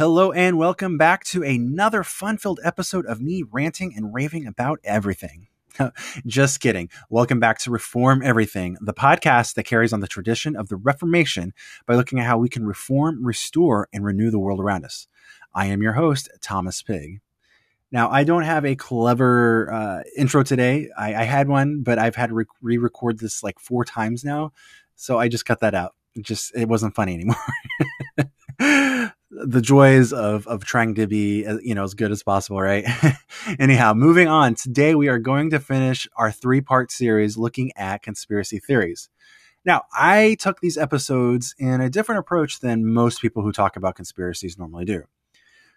Hello and welcome back to another fun filled episode of me ranting and raving about everything. Just kidding. Welcome back to Reform Everything, the podcast that carries on the tradition of the Reformation by looking at how we can reform, restore, and renew the world around us. I am your host, Thomas Pig. Now, I don't have a clever uh, intro today. I, I, had one, but I've had to re record this like four times now. So I just cut that out. Just, it wasn't funny anymore. the joys of of trying to be uh, you know as good as possible right? Anyhow moving on. Today we are going to finish our three part series looking at conspiracy theories. Now i took these episodes in a different approach than most people who talk about conspiracies normally do.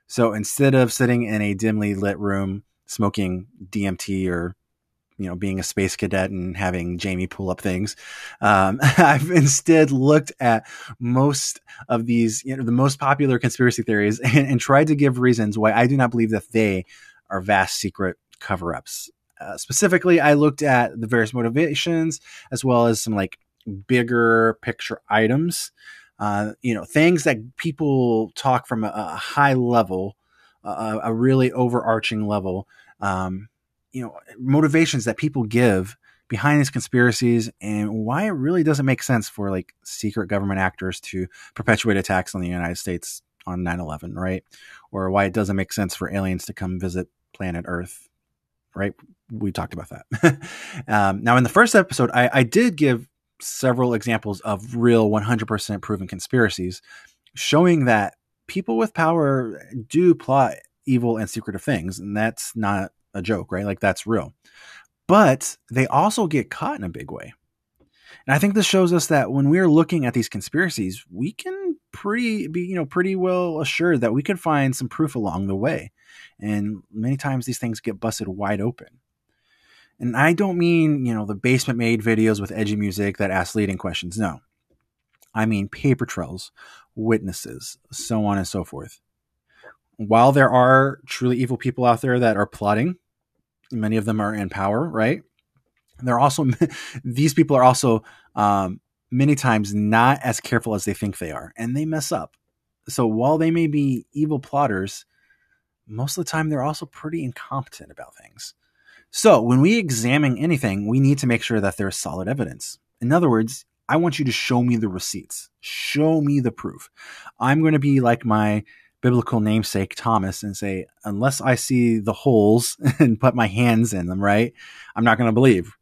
So instead of sitting in a dimly lit room smoking dmt or you know being a space cadet and having Jamie pull up things. Um, I've instead looked at most of these, you know, the most popular conspiracy theories and, and tried to give reasons why I do not believe that they are vast secret cover ups. Uh, specifically, I looked at the various motivations as well as some like bigger picture items. Uh, you know, things that people talk from a, a high level, uh, a really overarching level. Um, you know motivations that people give behind these conspiracies and why it really doesn't make sense for like secret government actors to perpetuate attacks on the United States on 9/11, right? Or why it doesn't make sense for aliens to come visit planet Earth, right? We talked about that. um, now, in the first episode, I, I did give several examples of real 100% proven conspiracies, showing that people with power do plot evil and secretive things, and that's not a joke, right? Like that's real. But they also get caught in a big way. And I think this shows us that when we're looking at these conspiracies, we can pretty be, you know, pretty well assured that we can find some proof along the way. And many times these things get busted wide open. And I don't mean, you know, the basement made videos with edgy music that ask leading questions. No. I mean paper trails, witnesses, so on and so forth. While there are truly evil people out there that are plotting Many of them are in power, right? They're also these people are also um, many times not as careful as they think they are, and they mess up. So while they may be evil plotters, most of the time they're also pretty incompetent about things. So when we examine anything, we need to make sure that there's solid evidence. In other words, I want you to show me the receipts. Show me the proof. I'm going to be like my biblical namesake Thomas and say, unless I see the holes and put my hands in them, right, I'm not going to believe.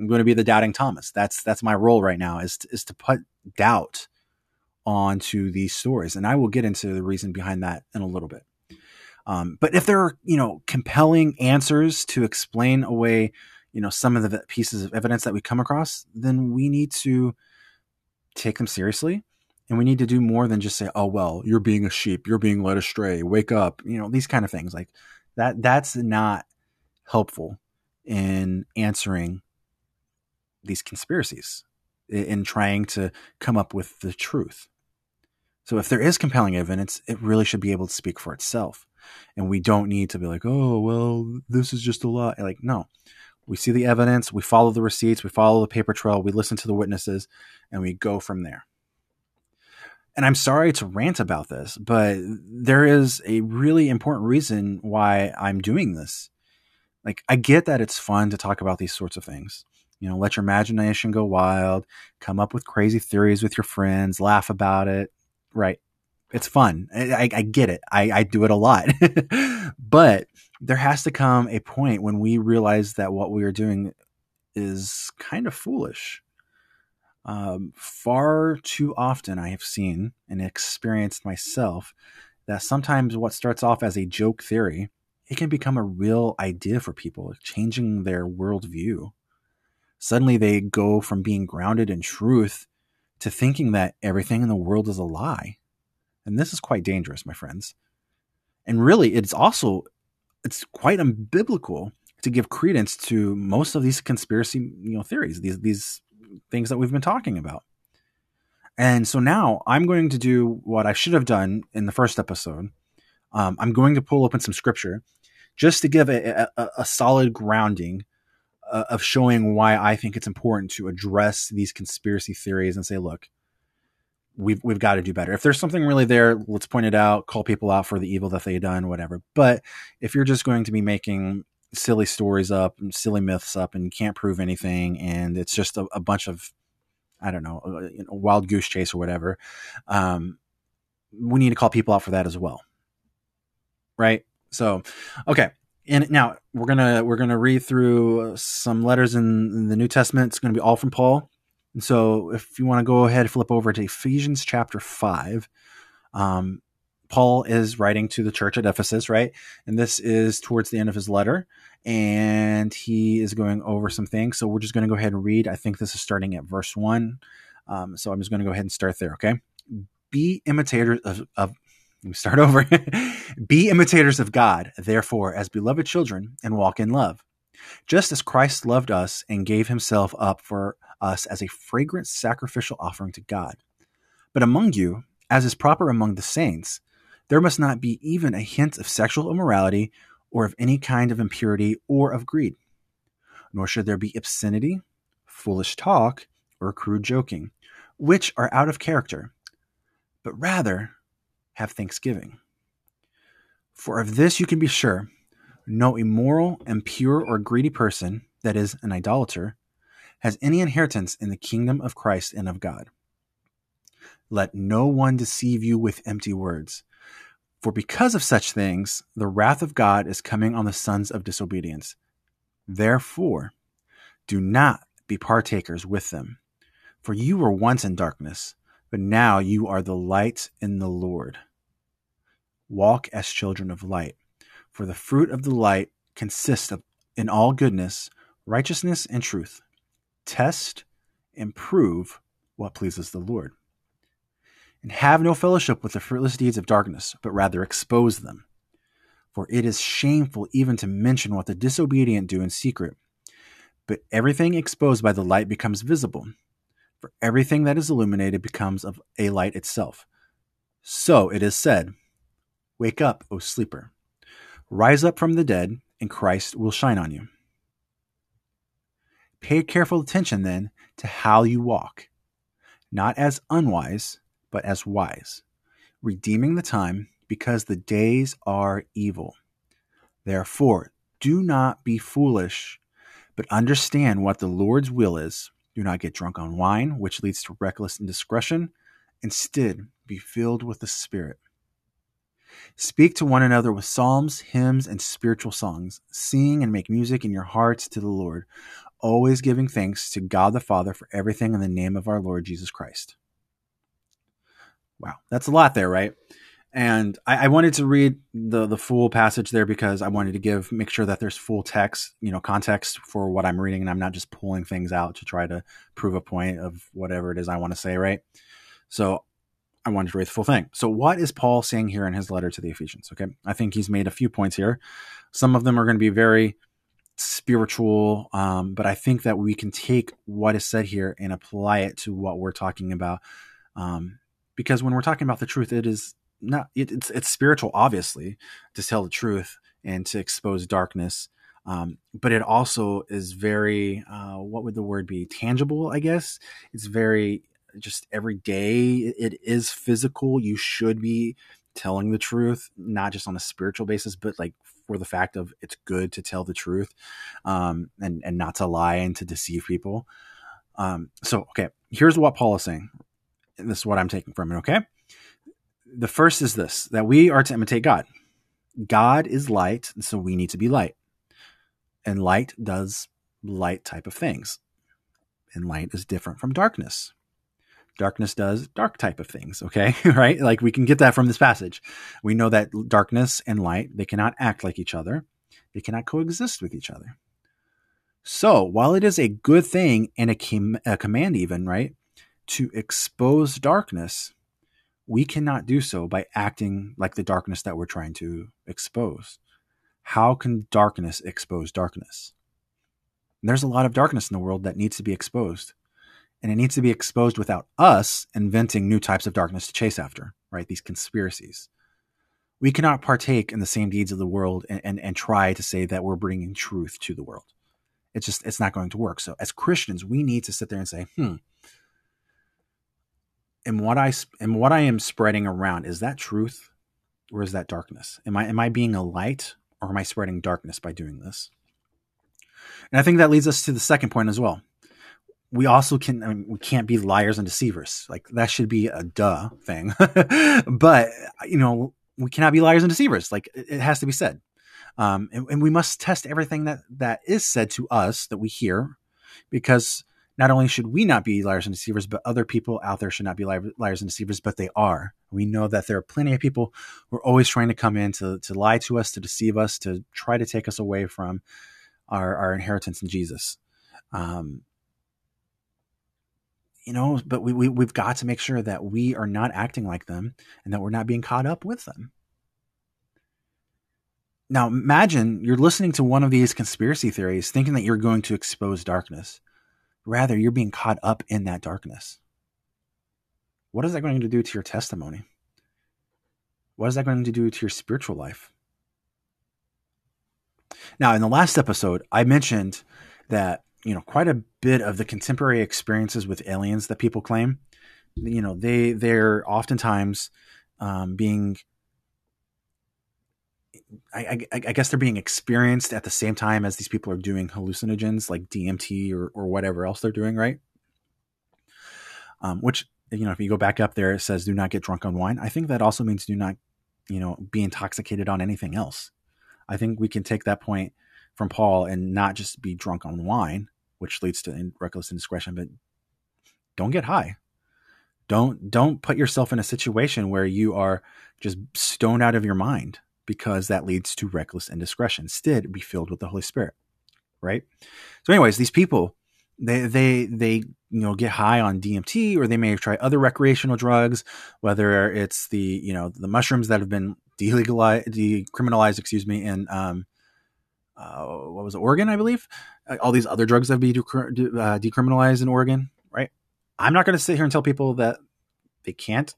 I'm going to be the doubting Thomas. That's that's my role right now is to, is to put doubt onto these stories, and I will get into the reason behind that in a little bit. Um, but if there are you know compelling answers to explain away you know some of the pieces of evidence that we come across, then we need to take them seriously and we need to do more than just say, "Oh well, you're being a sheep, you're being led astray, wake up." You know, these kind of things like that. That's not helpful in answering these conspiracies, in trying to come up with the truth. So if there is compelling evidence, it really should be able to speak for itself. And we don't need to be like, oh, well, this is just a lie. Like, no, we see the evidence, we follow the receipts, we follow the paper trail, we listen to the witnesses, and we go from there and I'm sorry to rant about this, but there is a really important reason why I'm doing this. Like, I get that it's fun to talk about these sorts of things. You know, let your imagination go wild, come up with crazy theories with your friends, laugh about it. Right. It's fun. I, I get it. I, I do it a lot. but there has to come a point when we realize that what we are doing is kind of foolish um, far too often, I have seen and experienced myself that sometimes what starts off as a joke theory, it can become a real idea for people, changing their worldview. Suddenly, they go from being grounded in truth to thinking that everything in the world is a lie. And this is quite dangerous, my friends. And really, it's also it's quite unbiblical to give credence to most of these conspiracy you know theories, these these things that we've been talking about. And so now I'm going to do what I should have done in the first episode. Um, I'm going to pull open some scripture just to give a, a, a solid grounding uh, of showing why I think it's important to address these conspiracy theories and say, look, we've we've got to do better. If there's something really there, let's point it out, call people out for the evil that they've done, whatever. But if you're just going to be making silly stories up, and silly myths up, and can't prove anything, and it's just a, a bunch of I don't know, uh, you know, wild goose chase or whatever, um, we need to call people out for that as well, right? So, okay, and now we're gonna we're gonna read through some letters in, the New Testament. It's gonna be all from Paul. And so, if you want to go ahead, flip over to Ephesians chapter five. Um, Paul is writing to the church at Ephesus, right? And this is towards the end of his letter, and he is going over some things. So we're just going to go ahead and read. I think this is starting at verse one. Um, so I'm just going to go ahead and start there. Okay. Be imitators of, of let me start over. Be imitators of God, therefore, as beloved children, and walk in love. Just as Christ loved us and gave himself up for us as a fragrant sacrificial offering to God. But among you, as is proper among the saints, there must not be even a hint of sexual immorality or of any kind of impurity or of greed. Nor should there be obscenity, foolish talk, or crude joking, which are out of character, but rather have thanksgiving. For of this you can be sure no immoral, impure, or greedy person, that is, an idolater, has any inheritance in the kingdom of Christ and of God. Let no one deceive you with empty words. For because of such things, the wrath of God is coming on the sons of disobedience. Therefore, do not be partakers with them. For you were once in darkness, but now you are the light in the Lord. Walk as children of light, for the fruit of the light consists of in all goodness, righteousness, and truth. Test and prove what pleases the Lord. And have no fellowship with the fruitless deeds of darkness, but rather expose them. For it is shameful even to mention what the disobedient do in secret. But everything exposed by the light becomes visible, for everything that is illuminated becomes of a light itself. So it is said, Wake up, O sleeper. Rise up from the dead, and Christ will shine on you. Pay careful attention, then, to how you walk, not as unwise, but as wise, redeeming the time, because the days are evil. Therefore, do not be foolish, but understand what the Lord's will is. Do not get drunk on wine, which leads to reckless indiscretion. Instead, be filled with the Spirit Speak to one another with psalms, hymns, and spiritual songs. Sing and make music in your hearts to the Lord, always giving thanks to God the Father for everything in the name of our Lord Jesus Christ. Wow, that's a lot there, right? And I, I, wanted to read the the full passage there because I wanted to give make sure that there's full text, you know, context for what I'm reading, and I'm not just pulling things out to try to prove a point of whatever it is I want to say, right? So I wanted to read the full thing. So, what is Paul saying here in his letter to the Ephesians? Okay, I think he's made a few points here. Some of them are going to be very spiritual, um, but I think that we can take what is said here and apply it to what we're talking about. Um, because when we're talking about the truth, it is not it, it's it's spiritual, obviously, to tell the truth and to expose darkness. Um, but it also is very uh, what would the word be? Tangible i guess. It's very just every day. It is physical. You should be telling the truth not just on a spiritual basis but like for the fact of it's good to tell the truth um, and and not to lie and to deceive people. Um, so okay here's what paul is saying this is what i'm taking from it okay? The first is this that we are to imitate god. God is light so we need to be light. And light does light type of things. And light is different from darkness. Darkness does dark type of things okay? Right? Like we can get that from this passage. We know that darkness and light they cannot act like each other. They cannot coexist with each other. So while it is a good thing and a, com- a command even right to expose darkness we cannot do so by acting like the darkness that we're trying to expose how can darkness expose darkness there's a lot of darkness in the world that needs to be exposed and it needs to be exposed without us inventing new types of darkness to chase after, right? These conspiracies. We cannot partake in the same deeds of the world and, and, and try to say that we're bringing truth to the world. It's just, it's not going to work. So as Christians, we need to sit there and say, hmm, and what I and what I am spreading around is that truth or is that darkness? Am I am I being a light or am I spreading darkness by doing this? And I think that leads us to the second point as well. We also can I mean, we can't be liars and deceivers. Like that should be a duh thing. but you know, we cannot be liars and deceivers. Like it has to be said. Um, and, and we must test everything that that is said to us that we hear because not only should we not be liars and deceivers, but other people out there should not be liars and deceivers, but they are. We know that there are plenty of people who are always trying to come in to, to lie to us, to deceive us, to try to take us away from our, our inheritance in Jesus. Um, you know, but we, we, we've got to make sure that we are not acting like them and that we're not being caught up with them. Now, imagine you're listening to one of these conspiracy theories thinking that you're going to expose darkness. Rather, you're being caught up in that darkness. What is that going to do to your testimony? What is that going to do to your spiritual life? Now, in the last episode, I mentioned that, you know, quite a bit of the contemporary experiences with aliens that people claim, you know, they they're oftentimes um, being I, I, I, guess they're being experienced at the same time as these people are doing hallucinogens like DMT or, or whatever else they're doing, right? Um, which, you know, if you go back up there, it says do not get drunk on wine. I think that also means do not, you know, be intoxicated on anything else. I think we can take that point from Paul and not just be drunk on wine, which leads to reckless indiscretion, but don't get high. Don't don't put yourself in a situation where you are just stoned out of your mind because that leads to reckless indiscretion. Instead, be filled with the Holy Spirit. Right? So, anyways, these people, they they they you know get high on DMT or they may try other recreational drugs, whether it's the you know the mushrooms that have been delegalized, decriminalized, excuse me, in um, uh, what was it, Oregon, I believe. Uh, all these other drugs that have been de- uh, decriminalized in Oregon, right? I'm not going to sit here and tell people that they can't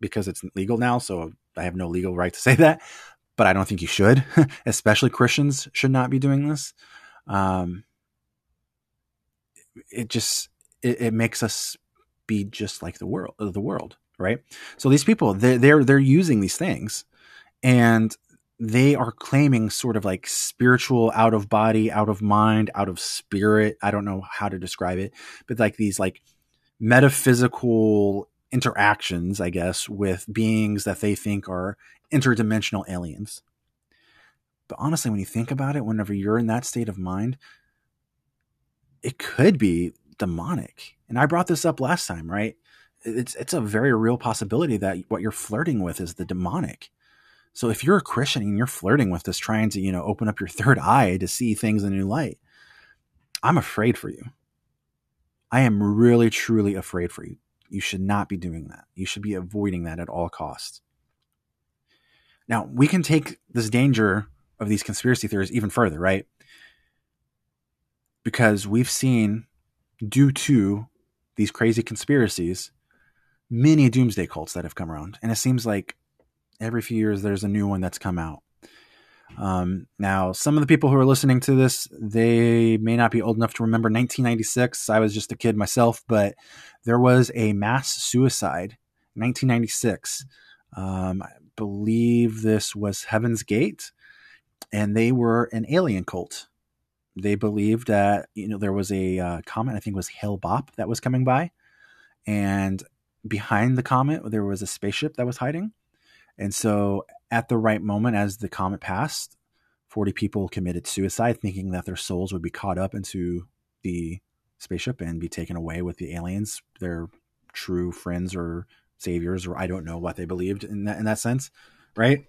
because it's legal now. So I have no legal right to say that, but I don't think you should. Especially Christians should not be doing this. Um, it just it, it, makes us be just like the world, the world, right? So these people, they're they're they're using these things, and they are claiming sort of like spiritual out of body, out of mind, out of spirit. I don't know how to describe it, but like these like metaphysical interactions, I guess, with beings that they think are interdimensional aliens. But honestly, when you think about it, whenever you're in that state of mind, it could be demonic. And I brought this up last time, right? It's it's a very real possibility that what you're flirting with is the demonic. So if you're a Christian and you're flirting with this, trying to, you know, open up your third eye to see things in a new light, I'm afraid for you. I am really, truly afraid for you. You should not be doing that. You should be avoiding that at all costs. Now, we can take this danger of these conspiracy theories even further, right? Because we've seen, due to these crazy conspiracies, many doomsday cults that have come around. And it seems like every few years there's a new one that's come out. Um, now, some of the people who are listening to this, they may not be old enough to remember 1996. I was just a kid myself, but there was a mass suicide 1996. Um, I believe this was Heaven's Gate, and they were an alien cult. They believed that you know there was a uh, comet, I think it was Hale Bopp, that was coming by, and behind the comet there was a spaceship that was hiding. And so at the right moment, as the comet passed, 40 people committed suicide, thinking that their souls would be caught up into the spaceship and be taken away with the aliens, their true friends or saviors, or I don't know what they believed in that, in that sense, right?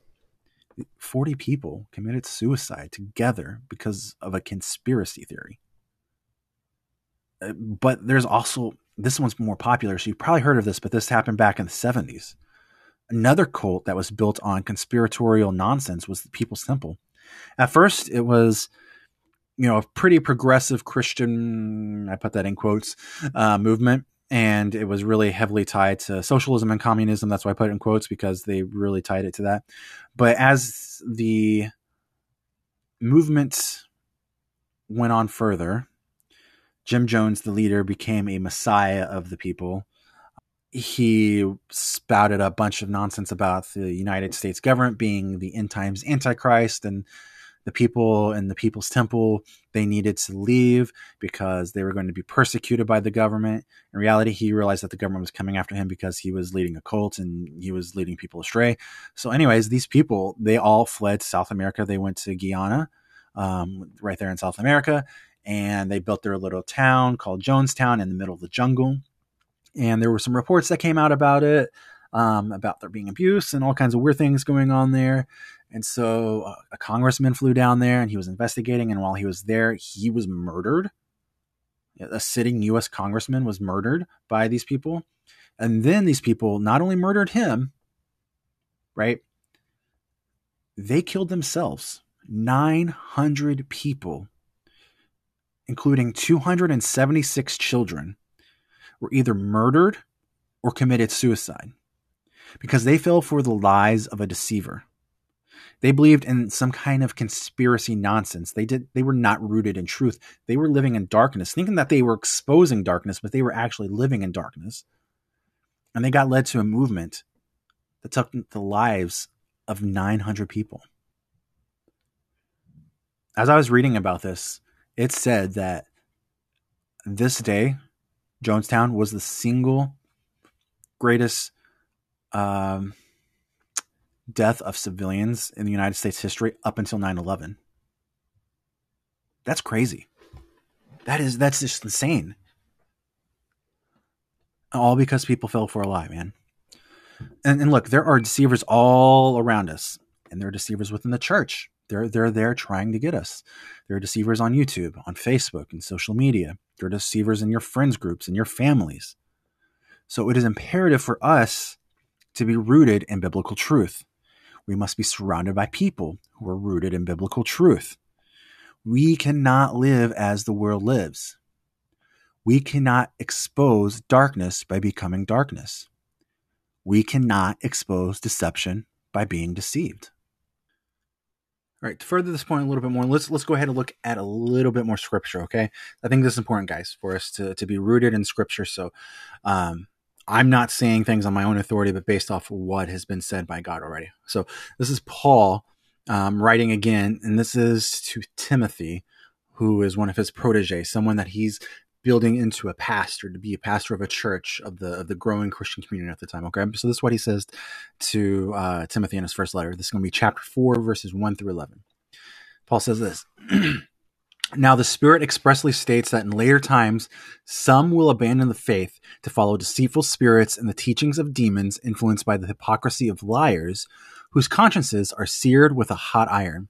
40 people committed suicide together because of a conspiracy theory. Uh, but there's also, this one's more popular, so you've probably heard of this, but this happened back in the 70s Another cult that was built on conspiratorial nonsense was the People's Temple. At first, it was, you know, a pretty progressive Christian, I put that in quotes, uh, movement. And it was really heavily tied to socialism and communism. That's why I put it in quotes because they really tied it to that. But as the movement went on further, Jim Jones, the leader, became a messiah of the people he spouted a bunch of nonsense about the United States government being the end times antichrist and the people in the people's temple they needed to leave because they were going to be persecuted by the government. In reality he realized that the government was coming after him because he was leading a cult and he was leading people astray. So anyways these people they all fled south america. They went to guyana um, right there in south america and they built their little town called jonestown in the middle of the jungle and there were some reports that came out about it um, about there being abuse and all kinds of weird things going on there and so uh, a congressman flew down there and he was investigating. And while he was there, he was murdered. A sitting U.S. congressman was murdered by these people. And then these people not only murdered him, right? They killed themselves. 900 people, including 276 children, were either murdered or committed suicide because they fell for the lies of a deceiver. They believed in some kind of conspiracy nonsense. They did they were not rooted in truth. They were living in darkness, thinking that they were exposing darkness, but they were actually living in darkness. And they got led to a movement that took the lives of 900 people. As I was reading about this, it said that this day, Jonestown was the single greatest um, death of civilians in the United States history up until 9/11. That's crazy. That is that's just insane. All because people fell for a lie, man. And, and look, there are deceivers all around us, and there are deceivers within the church. They're they're there trying to get us. They're deceivers on YouTube, on Facebook, and social media. They're deceivers in your friends groups and your families. So it is imperative for us to be rooted in biblical truth we must be surrounded by people who are rooted in biblical truth. We cannot live as the world lives. We cannot expose darkness by becoming darkness. We cannot expose deception by being deceived. All right, to further this point a little bit more, let's let's go ahead and look at a little bit more scripture, okay? I think this is important, guys, for us to, to be rooted in scripture. So um, I'm not saying things on my own authority, but based off what has been said by God already. So this is Paul um, writing again, and this is to Timothy, who is one of his proteges, someone that he's building into a pastor to be a pastor of a church of the of the growing Christian community at the time. Okay, so this is what he says to uh, Timothy in his first letter. This is going to be chapter four, verses one through eleven. Paul says this. Now, the Spirit expressly states that in later times, some will abandon the faith to follow deceitful spirits and the teachings of demons influenced by the hypocrisy of liars, whose consciences are seared with a hot iron.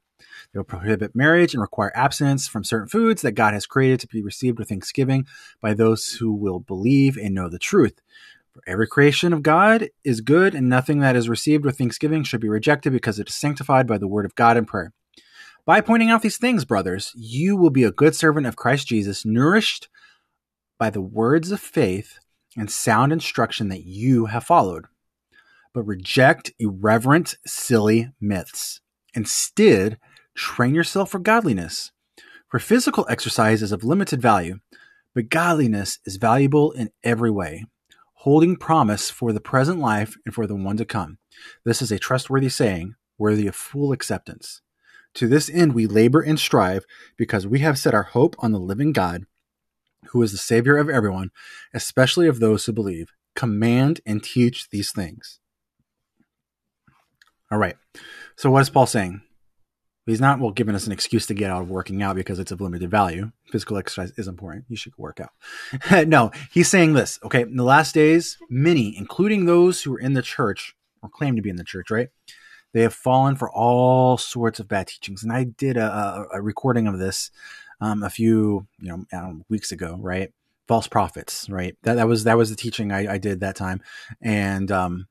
They will prohibit marriage and require abstinence from certain foods that God has created to be received with thanksgiving by those who will believe and know the truth. For every creation of God is good, and nothing that is received with thanksgiving should be rejected because it is sanctified by the word of God and prayer. By pointing out these things, brothers, you will be a good servant of Christ Jesus, nourished by the words of faith and sound instruction that you have followed. But reject irreverent, silly myths. Instead, train yourself for godliness. For physical exercise is of limited value, but godliness is valuable in every way, holding promise for the present life and for the one to come. This is a trustworthy saying, worthy of full acceptance. To this end, we labor and strive because we have set our hope on the living God, who is the Savior of everyone, especially of those who believe. Command and teach these things. All right. So, what is Paul saying? He's not, well, giving us an excuse to get out of working out because it's of limited value. Physical exercise is important. You should work out. no, he's saying this, okay? In the last days, many, including those who are in the church or claim to be in the church, right? They have fallen for all sorts of bad teachings. And I did a, a recording of this um, a few you know, weeks ago, right? False prophets, right? That that was that was the teaching I, I did that time, and um,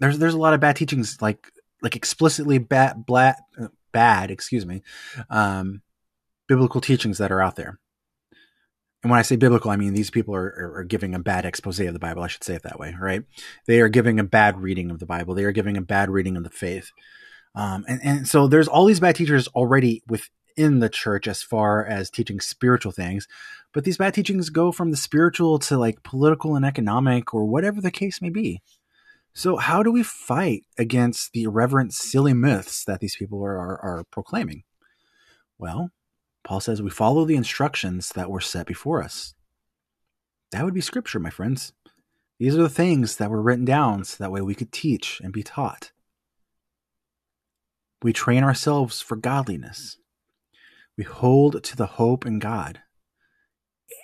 there's there's a lot of bad teachings like like explicitly bad bad bad excuse me um, biblical teachings that are out there and when I say biblical, I mean these people are, are, are, giving a bad expose of the Bible. I should say it that way, right? They are giving a bad reading of the Bible. They are giving a bad reading of the faith. Um, and, and so there's all these bad teachers already within the church as far as teaching spiritual things, but these bad teachings go from the spiritual to like political and economic or whatever the case may be. So, how do we fight against the irreverent, silly myths that these people are, are, are proclaiming? Well, Paul says we follow the instructions that were set before us. That would be scripture, my friends. These are the things that were written down so that way we could teach and be taught. We train ourselves for godliness. We hold to the hope in God.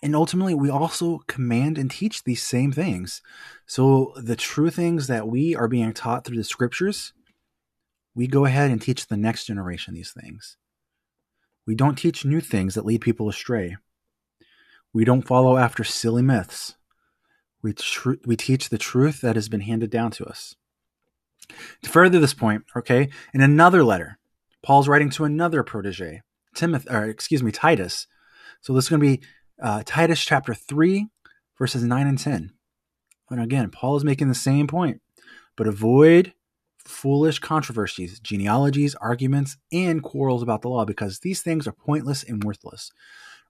And ultimately, we also command and teach these same things. So, the true things that we are being taught through the scriptures, we go ahead and teach the next generation these things. We don't teach new things that lead people astray. We don't follow after silly myths. We, tr- we teach the truth that has been handed down to us. To further this point, okay, in another letter, Paul's writing to another protege, Timothy, or excuse me, Titus. So this is going to be uh, Titus chapter 3, verses 9 and 10. And again, Paul is making the same point, but avoid foolish controversies, genealogies, arguments, and quarrels about the law, because these things are pointless and worthless.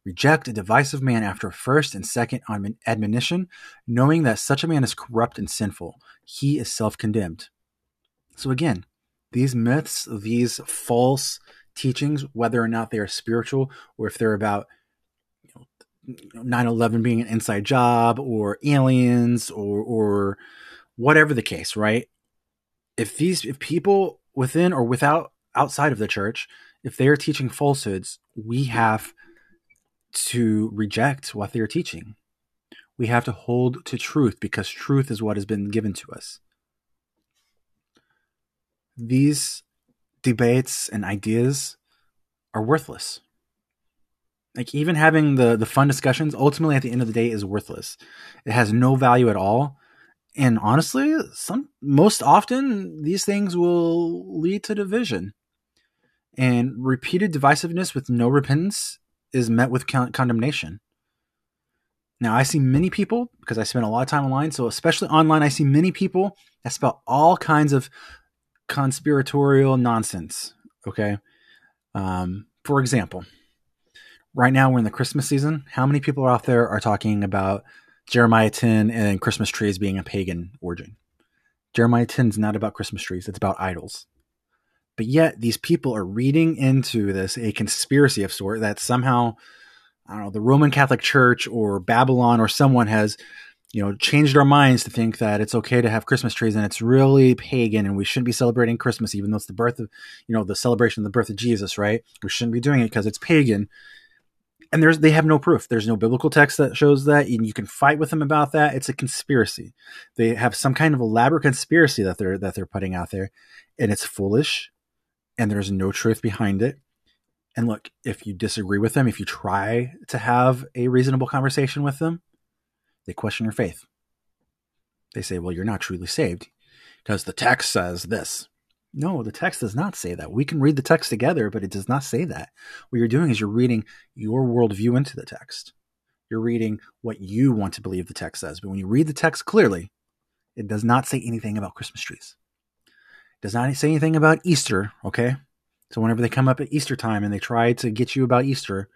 Reject a divisive man after first and second admonition, knowing that such a man is corrupt and sinful. He is self condemned. So, again, these myths, these false teachings, whether or not they are spiritual or if they're about 9 11 being an inside job or aliens or, or whatever the case, right? If these, if people within or without, outside of the church, if they are teaching falsehoods, we have to reject what they're teaching. We have to hold to truth because truth is what has been given to us. These debates and ideas are worthless. Like even having the the fun discussions ultimately at the end of the day is worthless. It has no value at all. And honestly, some most often these things will lead to division. And repeated divisiveness with no repentance is met with con- condemnation. Now, I see many people because I spend a lot of time online. So, especially online, I see many people that spell all kinds of conspiratorial nonsense. Okay. Um, for example, right now we're in the Christmas season. How many people out there are talking about Jeremiah 10 and Christmas trees being a pagan origin? Jeremiah 10 is not about Christmas trees, it's about idols. But yet these people are reading into this a conspiracy of sort that somehow, I don't know, the Roman Catholic Church or Babylon or someone has, you know, changed our minds to think that it's okay to have Christmas trees and it's really pagan and we shouldn't be celebrating Christmas even though it's the birth of, you know, the celebration of the birth of Jesus, right? We shouldn't be doing it because it's pagan. And there's they have no proof. There's no biblical text that shows that, and you can fight with them about that. It's a conspiracy. They have some kind of elaborate conspiracy that they're that they're putting out there, and it's foolish and there's no truth behind it. And look, if you disagree with them, if you try to have a reasonable conversation with them, they question your faith. They say, well, you're not truly saved because the text says this. No, the text does not say that. We can read the text together, but it does not say that. What you're doing is you're reading your worldview into the text. You're reading what you want to believe the text says. But when you read the text clearly, it does not say anything about Christmas trees It does not say anything about Easter, okay? So whenever they come up at Easter time and they try to get you about Easter,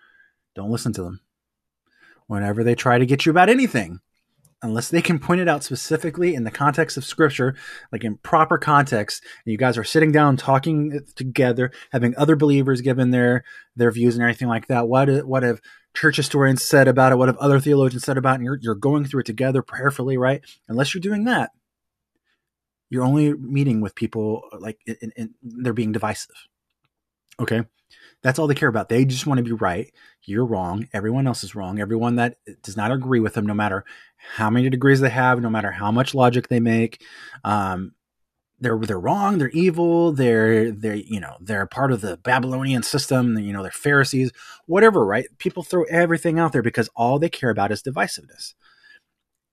don't listen to them. Whenever they try to get you about anything, unless they can point it out specifically in the context of scripture, like in proper context, and you guys are sitting down talking together, having other believers given their their views and everything like that. What what have church historians said about it? What have other theologians said about it? And you're you're going through it together prayerfully, right? Unless you're doing that, you're only meeting with people like in, in, they're being divisive. Okay. That's all they care about. They just want to be right. You're wrong. Everyone else is wrong. Everyone that does not agree with them, no matter how many degrees they have, no matter how much logic they make, um, they're they're wrong. They're evil. They're they're you know they're part of the Babylonian system. You know they're Pharisees. Whatever, right? People throw everything out there because all they care about is divisiveness.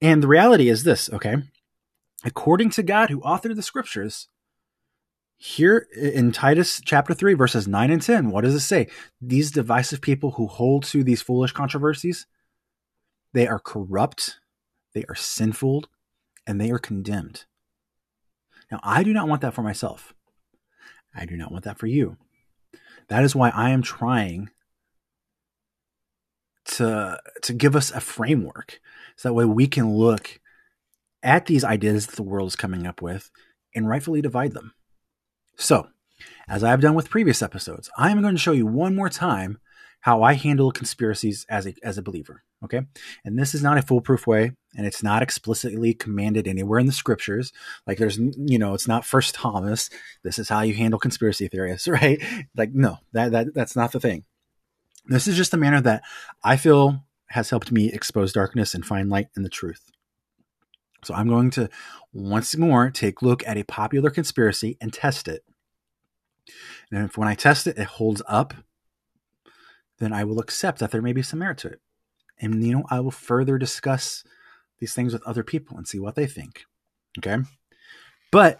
And the reality is this, okay? according to God who authored the scriptures, here in Titus chapter 3, verses 9 and 10, what does it say? These divisive people who hold to these foolish controversies, they are corrupt, they are sinful, and they are condemned. Now, I do not want that for myself. I do not want that for you. That is why I am trying to to give us a framework so that way we can look at these ideas that the world is coming up with and rightfully divide them. So, as I have done with previous episodes, I am going to show you one more time how I handle conspiracies as a as a believer. Okay, and this is not a foolproof way, and it's not explicitly commanded anywhere in the scriptures. Like there's, you know, it's not First Thomas. This is how you handle conspiracy theorists, right? Like no, that that that's not the thing. This is just a manner that I feel has helped me expose darkness and find light in the truth. So I'm going to once more take a look at a popular conspiracy and test it. And if when I test it, it holds up then I will accept that there may be some merit to it. And, you know, I will further discuss these things with other people and see what they think. Okay. But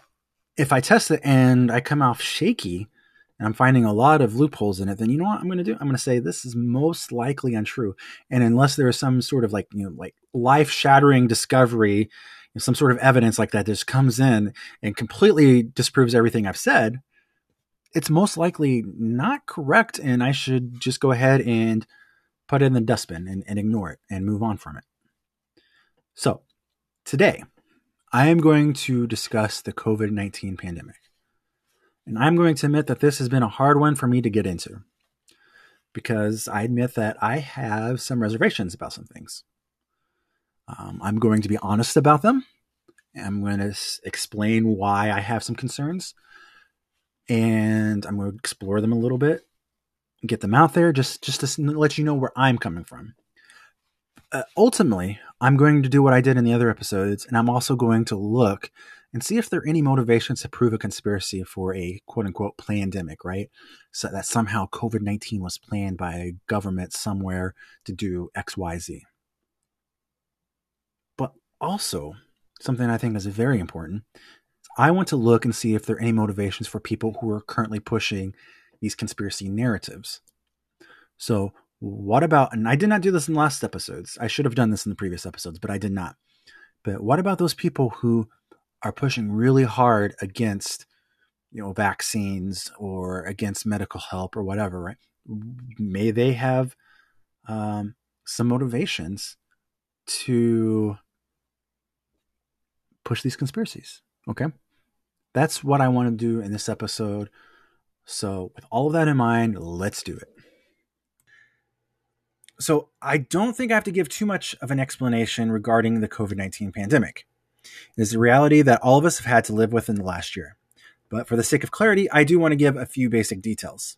if I test it and I come off shaky and I'm finding a lot of loopholes in it, then you know what I'm going to do? I'm going to say this is most likely untrue. And unless there is some sort of like, you know, like life shattering discovery, some sort of evidence like that just comes in and completely disproves everything I've said, it's most likely not correct, and I should just go ahead and put it in the dustbin and, and ignore it and move on from it. So, today, I am going to discuss the COVID 19 pandemic. And I'm going to admit that this has been a hard one for me to get into because I admit that I have some reservations about some things. Um, I'm going to be honest about them. I'm going to explain why I have some concerns and I'm going to explore them a little bit, get them out there, just just to let you know where I'm coming from. Uh, ultimately, I'm going to do what I did in the other episodes, and I'm also going to look and see if there are any motivations to prove a conspiracy for a quote unquote pandemic, right? So that somehow COVID 19 was planned by a government somewhere to do X, Y, Z. But also, something I think is very important I want to look and see if there are any motivations for people who are currently pushing these conspiracy narratives. So, what about, and I did not do this in the last episodes. I should have done this in the previous episodes, but I did not. But what about those people who are pushing really hard against, you know, vaccines or against medical help or whatever, right? May they have um, some motivations to push these conspiracies? Okay that's what I want to do in this episode. So, with all of that in mind, let's do it. So, I don't think I have to give too much of an explanation regarding the COVID 19 pandemic. It is a reality that all of us have had to live with in the last year. But for the sake of clarity, I do want to give a few basic details.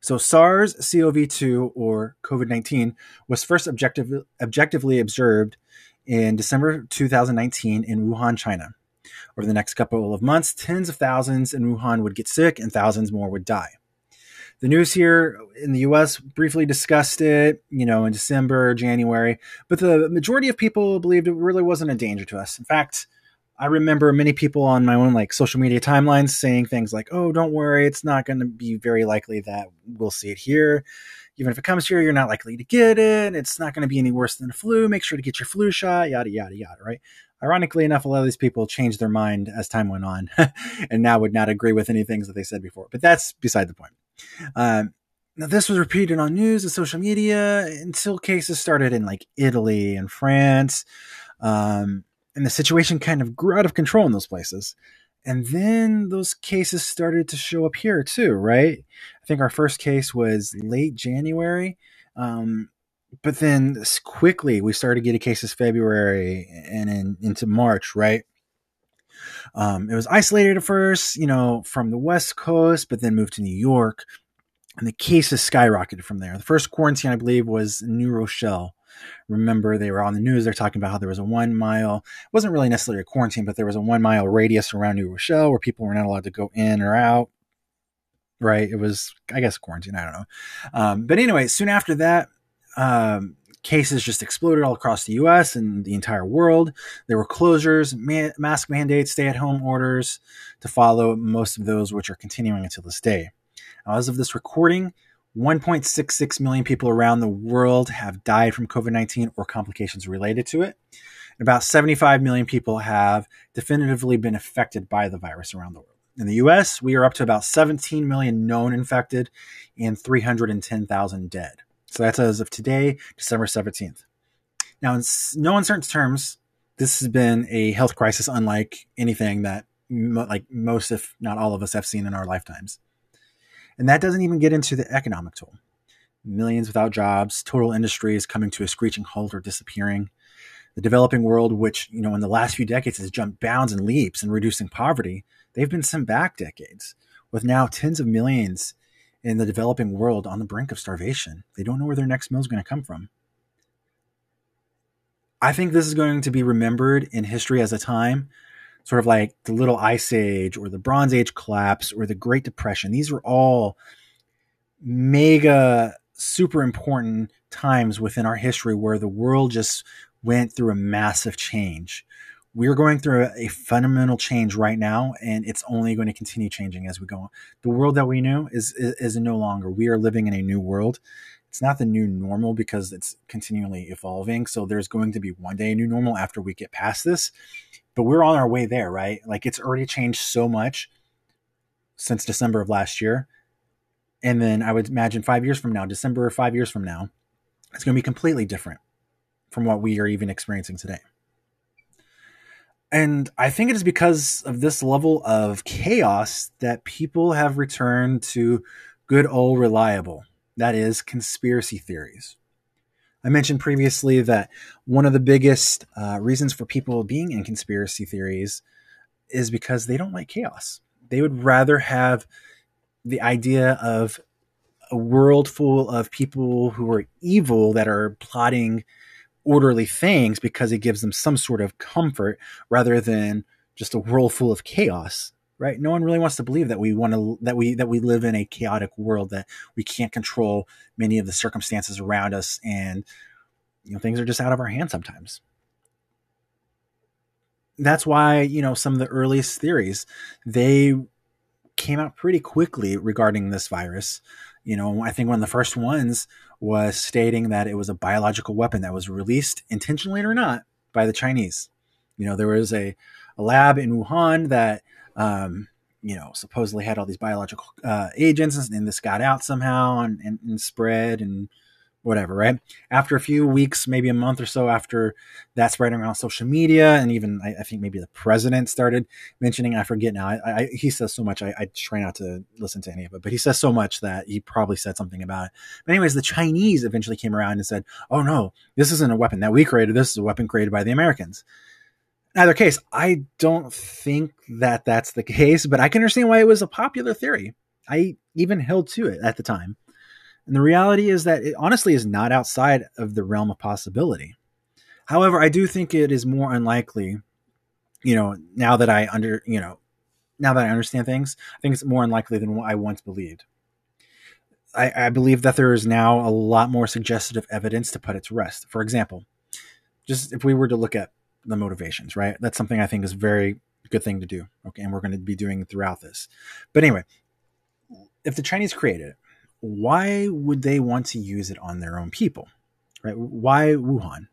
So, SARS CoV 2 or COVID 19 was first objective, objectively observed in December 2019 in Wuhan, China. Over the next couple of months, tens of thousands in Wuhan would get sick and thousands more would die. The news here in the US briefly discussed it, you know, in December, January, but the majority of people believed it really wasn't a danger to us. In fact, I remember many people on my own like social media timelines saying things like, "Oh, don't worry, it's not going to be very likely that we'll see it here. Even if it comes here, you're not likely to get it. It's not going to be any worse than the flu. Make sure to get your flu shot, yada yada yada, right?" Ironically enough, a lot of these people changed their mind as time went on and now would not agree with any things that they said before. But that's beside the point. Um, now, this was repeated on news and social media until cases started in like Italy and France. Um, and the situation kind of grew out of control in those places. And then those cases started to show up here too, right? I think our first case was late January. Um, but then quickly we started getting cases February and in, into March, right? Um, it was isolated at first, you know, from the West Coast, but then moved to New York, and the cases skyrocketed from there. The first quarantine, I believe, was New Rochelle. Remember, they were on the news. They're talking about how there was a one mile, it wasn't really necessarily a quarantine, but there was a one mile radius around New Rochelle where people were not allowed to go in or out. Right? It was, I guess, quarantine. I don't know. Um, but anyway, soon after that, um, cases just exploded all across the US and the entire world. There were closures, ma- mask mandates, stay at home orders to follow, most of those which are continuing until this day. As of this recording, 1.66 million people around the world have died from COVID 19 or complications related to it. And about 75 million people have definitively been affected by the virus around the world. In the US, we are up to about 17 million known infected and 310,000 dead. So that's as of today, December 17th. Now, in no uncertain terms, this has been a health crisis unlike anything that like most, if not all of us, have seen in our lifetimes. And that doesn't even get into the economic toll. Millions without jobs, total industries coming to a screeching halt or disappearing. The developing world, which, you know, in the last few decades has jumped bounds and leaps in reducing poverty, they've been sent back decades, with now tens of millions in the developing world on the brink of starvation. They don't know where their next meal is going to come from. I think this is going to be remembered in history as a time, sort of like the Little Ice Age or the Bronze Age collapse or the Great Depression. These were all mega, super important times within our history where the world just went through a massive change. We're going through a, a fundamental change right now, and it's only going to continue changing as we go on. The world that we knew is, is, is no longer. We are living in a new world it's not the new normal because it's continually evolving. So there's going to be one day a new normal after we get past this, but we're on our way there, right? Like it's already changed so much since December of last year. And then I would imagine five years from now, December five years from now, it's going to be completely different from what we are even experiencing today. And I think it is because of this level of chaos that people have returned to good old reliable that is conspiracy theories. I mentioned previously that one of the biggest uh, reasons for people being in conspiracy theories is because they don't like chaos. They would rather have the idea of a world full of people who are evil that are plotting orderly things because it gives them some sort of comfort rather than just a world full of chaos right? No one really wants to believe that we want to that we that we live in a chaotic world that we can't control many of the circumstances around us, and you know things are just out of our hands sometimes. That's why you know some of the earliest theories they came out pretty quickly regarding this virus. You know, I think one of the first ones was stating that it was a biological weapon that was released intentionally or not by the Chinese. You know, there was a, a lab in Wuhan that um, you know, supposedly had all these biological uh, agents, and this got out somehow and, and, and, spread and whatever, right? After a few weeks, maybe a month or so after that spreading around social media, and even I, I think maybe the president started mentioning, I forget now. I, I, he says so much, I, try not to listen to any of it, but he says so much that he probably said something about it. But anyways, the Chinese eventually came around and said, "Oh no, this isn't a weapon that we created. This is a weapon created by the Americans." in either case, I don't think that that's the case, but I can understand why it was a popular theory. I even held to it at the time. And the reality is that it honestly is not outside of the realm of possibility. However, I do think it is more unlikely, you know, now that I under, you know, now that I understand things, I think it's more unlikely than what I once believed. I, I believe that there is now a lot more suggestive evidence to put it to rest. For example, just if we were to look at the motivations, right? That's something I think is very good thing to do. Okay. And we're going to be doing throughout this. But anyway, if the Chinese created it, why would they want to use it on their own people? Right? Why Wuhan?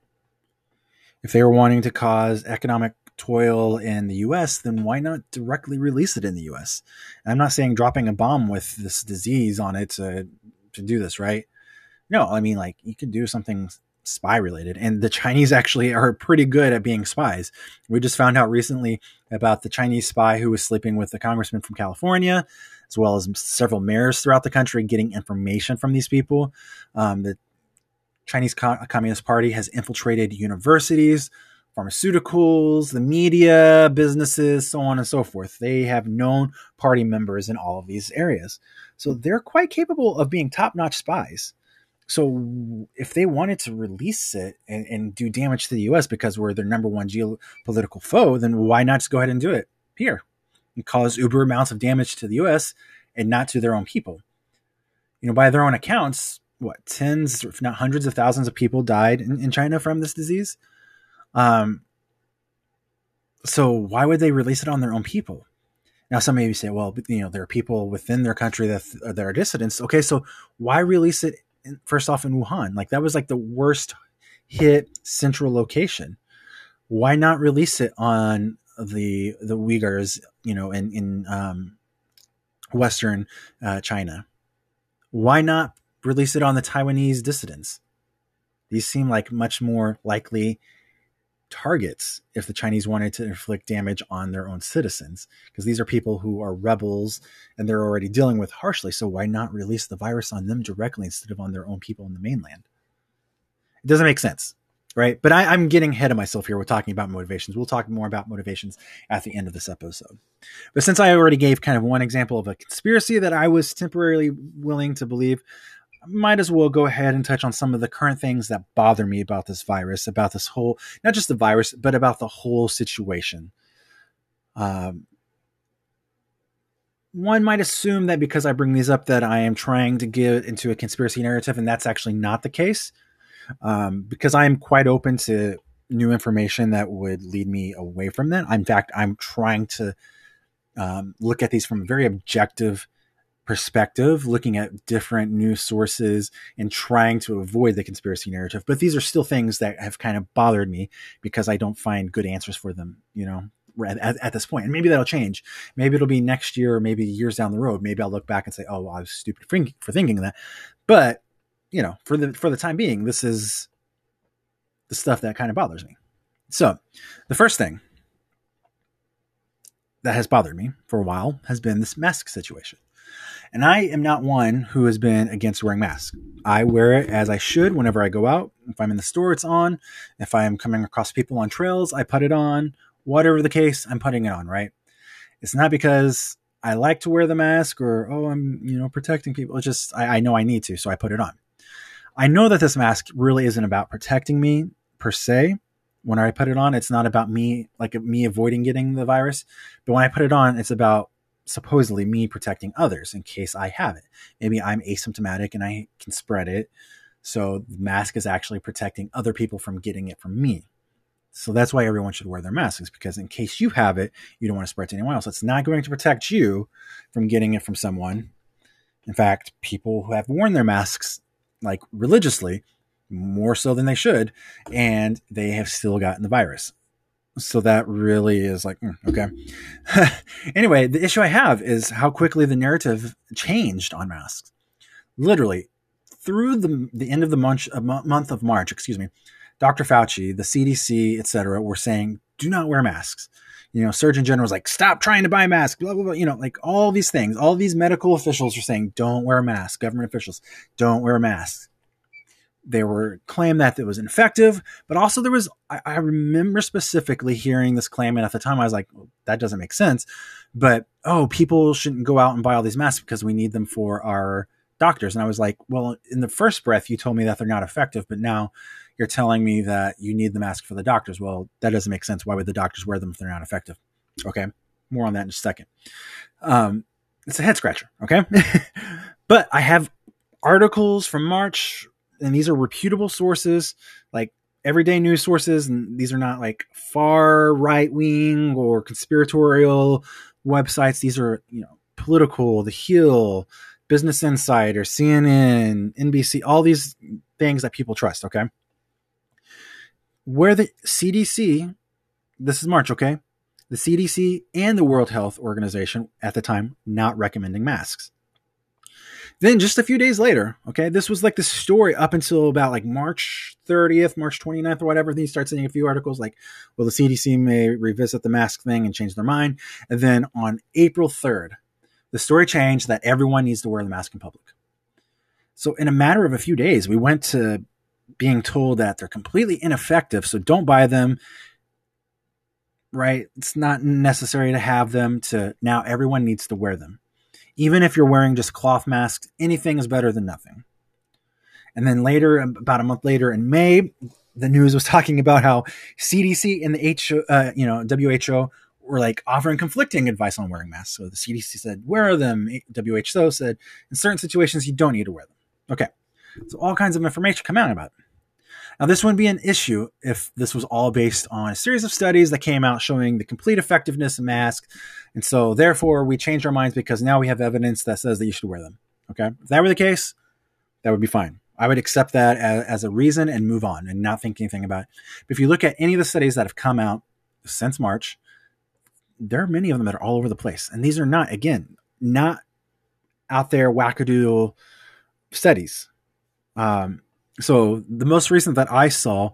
If they were wanting to cause economic toil in the US, then why not directly release it in the US? And I'm not saying dropping a bomb with this disease on it to, to do this, right? No, I mean, like, you could do something spy related. And the Chinese actually are pretty good at being spies. We just found out recently about the Chinese spy who was sleeping with the congressman from California, as well as several mayors throughout the country, getting information from these people. Um, the Chinese Co- Communist Party has infiltrated universities, pharmaceuticals, the media, businesses, so on and so forth. They have known party members in all of these areas. So they're quite capable of being top notch spies. So if they wanted to release it and, and, do damage to the U.S. because we're their number one geopolitical foe, then why not just go ahead and do it here and cause uber amounts of damage to the U.S. and not to their own people? You know, by their own accounts, what tens, if not hundreds of thousands of people died in, in China from this disease. Um, so why would they release it on their own people? Now, some maybe say, well, you know, there are people within their country that, that are dissidents. Okay, so why release it first off in Wuhan. Like that was like the worst hit central location. Why not release it on the the Uyghurs, you know, in in um, Western uh, China. Why not release it on the Taiwanese dissidents? These seem like much more likely targets if the Chinese wanted to inflict damage on their own citizens, because these are people who are rebels and they're already dealing with harshly. So why not release the virus on them directly instead of on their own people in the mainland? It doesn't make sense, right? But I, am getting ahead of myself here. We're talking about motivations. We'll talk more about motivations at the end of this episode. But since I already gave kind of one example of a conspiracy that I was temporarily willing to believe, might as well go ahead and touch on some of the current things that bother me about this virus, about this whole, not just the virus, but about the whole situation. Um, one might assume that because I bring these up, that I am trying to get into a conspiracy narrative, and that's actually not the case. Um, because I am quite open to new information that would lead me away from that. In fact, I'm trying to um, look at these from a very objective perspective, looking at different news sources and trying to avoid the conspiracy narrative. But these are still things that have kind of bothered me because I don't find good answers for them, you know, at, at, this point. And maybe that'll change. Maybe it'll be next year or maybe years down the road. Maybe I'll look back and say, oh, well, I was stupid for, for thinking that. But, you know, for the, for the time being, this is the stuff that kind of bothers me. So the first thing that has bothered me for a while has been this mask situation. And I am not one who has been against wearing masks. I wear it as I should whenever I go out. If I'm in the store, it's on. If I am coming across people on trails, I put it on. Whatever the case, I'm putting it on, right? It's not because I like to wear the mask or, oh, I'm, you know, protecting people. It's just, I, I know I need to, so I put it on. I know that this mask really isn't about protecting me per se. When I put it on, it's not about me, like me avoiding getting the virus. But when I put it on, it's about supposedly me protecting others in case I have it. Maybe I'm asymptomatic and I can spread it. So the mask is actually protecting other people from getting it from me. So that's why everyone should wear their masks because in case you have it, you don't want to spread it to anyone else. It's not going to protect you from getting it from someone. In fact, people who have worn their masks like religiously more so than they should, and they have still gotten the virus. So that really is like, mm, okay. anyway, the issue I have is how quickly the narrative changed on masks. Literally, through the, the end of the month, uh, month of March, excuse me, Dr. Fauci, the CDC, etc., were saying, do not wear masks. You know, Surgeon General was like, stop trying to buy masks, blah, blah, blah. You know, like all these things, all these medical officials are saying, don't wear masks. Government officials, don't wear masks they were claimed that it was ineffective, but also there was, I, I, remember specifically hearing this claim. And at the time I was like, well, that doesn't make sense. But, oh, people shouldn't go out and buy all these masks because we need them for our doctors. And I was like, well, in the first breath, you told me that they're not effective, but now you're telling me that you need the mask for the doctors. Well, that doesn't make sense. Why would the doctors wear them if they're not effective? Okay. More on that in a second. Um, it's a head scratcher. Okay. but I have articles from March and these are reputable sources, like everyday news sources, and these are not like far right wing or conspiratorial websites. These are, you know, Politico, The Hill, Business Insider, CNN, NBC, all these things that people trust, okay? Where the CDC, this is March, okay? The CDC and the World Health Organization at the time not recommending masks. Then just a few days later, okay, this was like the story up until about like March 30th, March 29th or whatever. Then you start seeing a few articles like, well, the CDC may revisit the mask thing and change their mind. And then on April 3rd, the story changed that everyone needs to wear the mask in public. So in a matter of a few days, we went to being told that they're completely ineffective. So don't buy them. Right. It's not necessary to have them to now everyone needs to wear them. Even if you're wearing just cloth masks, anything is better than nothing. And then later, about a month later in May, the news was talking about how CDC and the H, uh, you know, WHO were like offering conflicting advice on wearing masks. So the CDC said wear them. WHO said in certain situations you don't need to wear them. Okay, so all kinds of information come out about it. Now, this wouldn't be an issue if this was all based on a series of studies that came out showing the complete effectiveness of masks. And so, therefore, we changed our minds because now we have evidence that says that you should wear them. Okay. If that were the case, that would be fine. I would accept that as, as a reason and move on and not think anything about it. But if you look at any of the studies that have come out since March, there are many of them that are all over the place. And these are not, again, not out there wackadoodle studies. Um, so the most recent that I saw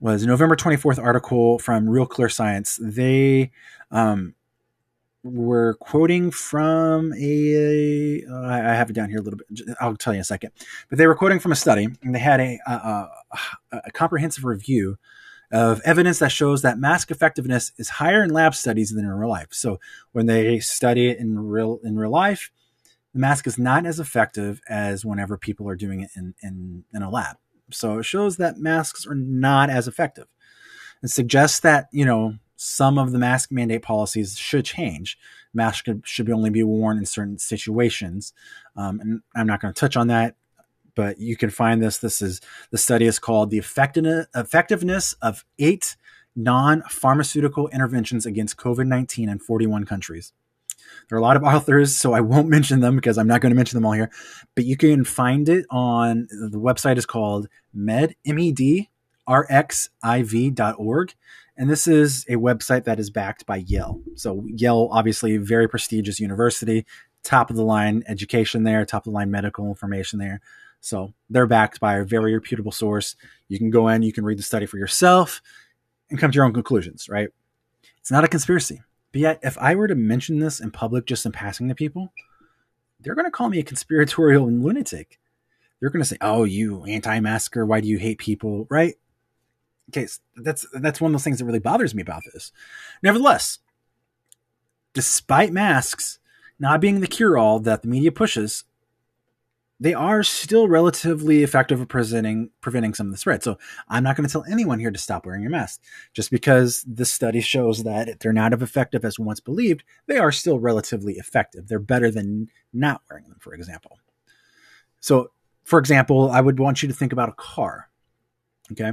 was a November 24th article from Real Clear Science. They um, were quoting from a. Uh, I have it down here a little bit. I'll tell you in a second. But they were quoting from a study, and they had a, a, a comprehensive review of evidence that shows that mask effectiveness is higher in lab studies than in real life. So when they study it in real in real life, the mask is not as effective as whenever people are doing it in, in, in a lab. So it shows that masks are not as effective. It suggests that, you know, some of the mask mandate policies should change. Masks should only be worn in certain situations. Um, and I'm not going to touch on that, but you can find this. This is the study is called the effectiveness of eight non-pharmaceutical interventions against COVID-19 in 41 countries. There are a lot of authors, so I won't mention them because I'm not going to mention them all here. But you can find it on the website is called med medrxiv.org. And this is a website that is backed by Yale. So Yale, obviously, very prestigious university, top of the line education there, top of the line medical information there. So they're backed by a very reputable source. You can go in, you can read the study for yourself and come to your own conclusions, right? It's not a conspiracy. But yet, if I were to mention this in public, just in passing to people, they're going to call me a conspiratorial lunatic. They're going to say, "Oh, you anti-masker, why do you hate people?" Right? Okay, that's that's one of those things that really bothers me about this. Nevertheless, despite masks not being the cure-all that the media pushes, they are still relatively effective at preventing preventing some of the spread. So I'm not going to tell anyone here to stop wearing your mask. Just because the study shows that they're not as effective as once believed, they are still relatively effective. They're better than not wearing them, for example. So, for example, I would want you to think about a car. Okay.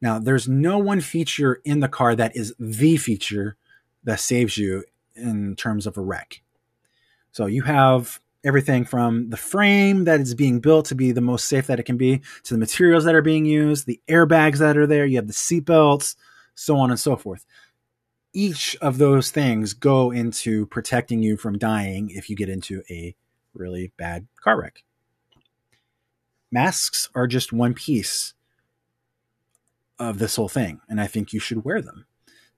Now, there's no one feature in the car that is the feature that saves you in terms of a wreck. So you have everything from the frame that is being built to be the most safe that it can be to the materials that are being used, the airbags that are there, you have the seat belts, so on and so forth. Each of those things go into protecting you from dying if you get into a really bad car wreck. Masks are just one piece of this whole thing, and I think you should wear them.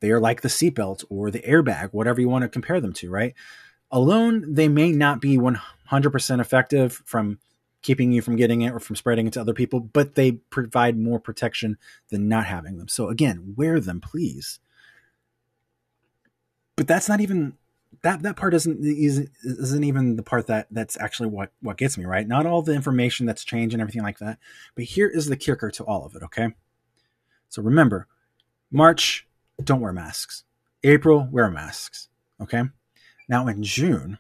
They are like the seatbelt or the airbag, whatever you want to compare them to, right? Alone they may not be 100% effective from keeping you from getting it or from spreading it to other people but they provide more protection than not having them. So again wear them please. But that's not even that that part isn't isn't even the part that that's actually what what gets me right? Not all the information that's changed and everything like that but here is the kicker to all of it okay? So remember march don't wear masks. April wear masks okay now, in June,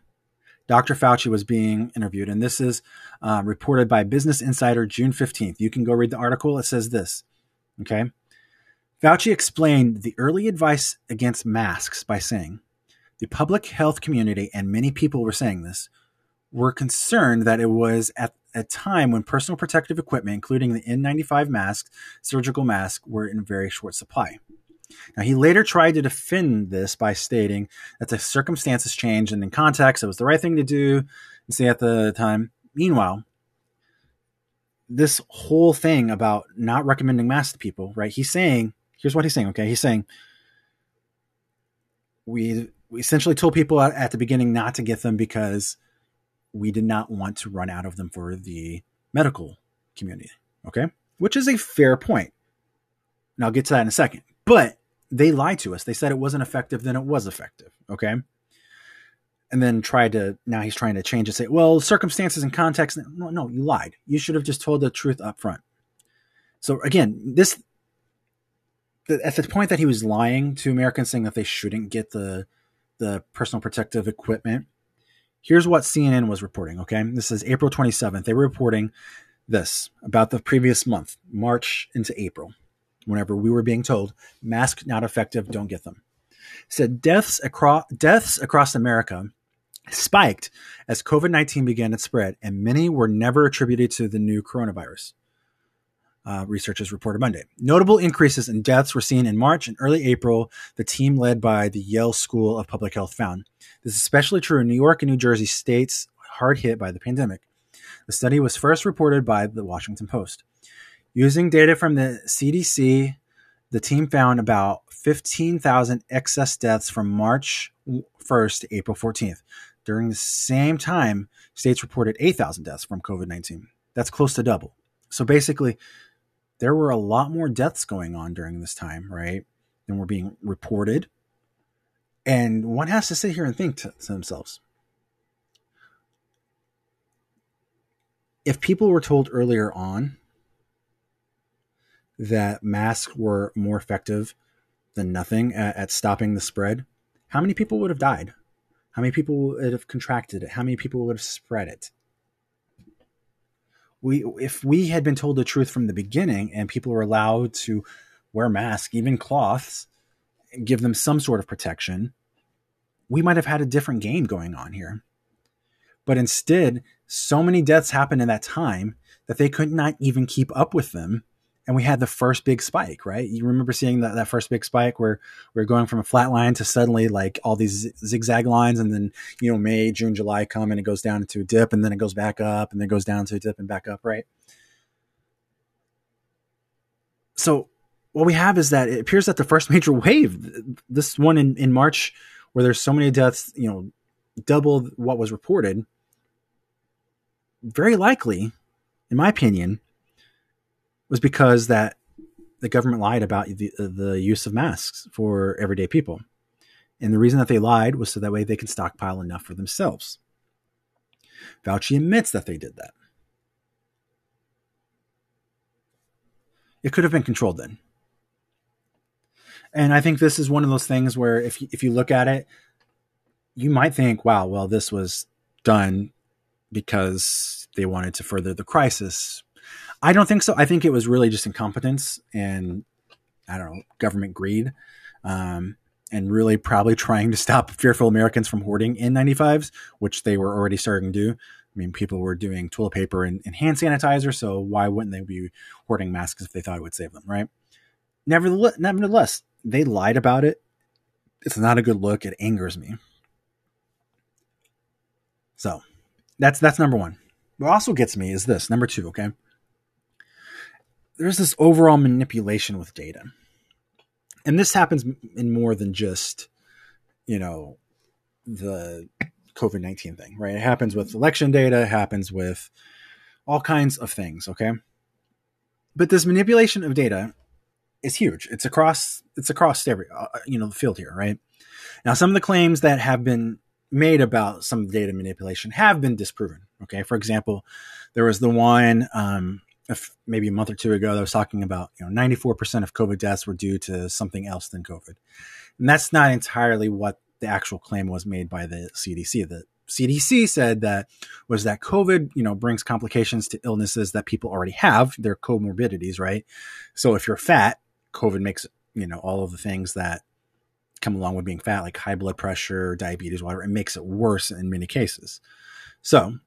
Dr. Fauci was being interviewed, and this is uh, reported by Business Insider June 15th. You can go read the article. It says this. Okay. Fauci explained the early advice against masks by saying, the public health community, and many people were saying this, were concerned that it was at a time when personal protective equipment, including the N95 masks, surgical masks, were in very short supply. Now, he later tried to defend this by stating that the circumstances changed and in context, it was the right thing to do and say at the time. Meanwhile, this whole thing about not recommending masks to people, right? He's saying, here's what he's saying, okay? He's saying, we, we essentially told people at, at the beginning not to get them because we did not want to run out of them for the medical community, okay? Which is a fair point. And I'll get to that in a second. But they lied to us. They said it wasn't effective, then it was effective. Okay. And then tried to, now he's trying to change and say, well, circumstances and context. No, no, you lied. You should have just told the truth up front. So again, this, at the point that he was lying to Americans saying that they shouldn't get the, the personal protective equipment, here's what CNN was reporting. Okay. This is April 27th. They were reporting this about the previous month, March into April whenever we were being told masks not effective, don't get them. Said deaths across deaths across America spiked as COVID 19 began its spread, and many were never attributed to the new coronavirus. uh, researchers reported Monday. Notable increases in deaths were seen in March and early April, the team led by the Yale School of Public Health found. This is especially true in New York and New Jersey states hard hit by the pandemic. The study was first reported by the Washington Post. Using data from the CDC, the team found about 15,000 excess deaths from March 1st to April 14th. During the same time, states reported 8,000 deaths from COVID 19. That's close to double. So basically, there were a lot more deaths going on during this time, right? Than were being reported. And one has to sit here and think to, to themselves if people were told earlier on that masks were more effective than nothing at, at, stopping the spread, how many people would have died? How many people would have contracted it? How many people would have spread it? We, if we had been told the truth from the beginning and people were allowed to wear masks, even cloths, give them some sort of protection, we might have had a different game going on here. But instead, so many deaths happened in that time that they could not even keep up with them. And we had the first big spike, right? You remember seeing that, that first big spike where we are going from a flat line to suddenly like all these zigzag lines. And then, you know, May, June, July come and it goes down into a dip and then it goes back up and then goes down to a dip and back up, right? So what we have is that it appears that the first major wave, this one in, in March, where there's so many deaths, you know, double what was reported, very likely, in my opinion, was because that the government lied about the, uh, the use of masks for everyday people. And the reason that they lied was so that way they can stockpile enough for themselves. Fauci admits that they did that. It could have been controlled then. And I think this is one of those things where if you, if you look at it, you might think, wow, well, this was done because they wanted to further the crisis. I don't think so. I think it was really just incompetence and I don't know government greed, um, and really probably trying to stop fearful Americans from hoarding N95s, which they were already starting to do. I mean, people were doing toilet paper and, and hand sanitizer, so why wouldn't they be hoarding masks if they thought it would save them, right? Nevertheless, nevertheless, they lied about it. It's not a good look. It angers me. So that's that's number one. What also gets me is this number two. Okay, there's this overall manipulation with data, and this happens in more than just you know the COVID nineteen thing, right? It happens with election data. It happens with all kinds of things. Okay, but this manipulation of data is huge. It's across it's across every uh, you know the field here, right? Now, some of the claims that have been made about some data manipulation have been disproven. Okay, for example, there was the one um, maybe a month or two ago that was talking about you know 94% of COVID deaths were due to something else than COVID, and that's not entirely what the actual claim was made by the CDC. The CDC said that was that COVID, you know, brings complications to illnesses that people already have. Their comorbidities, right? So if you're fat, COVID makes you know all of the things that come along with being fat, like high blood pressure, diabetes, whatever. It makes it worse in many cases. So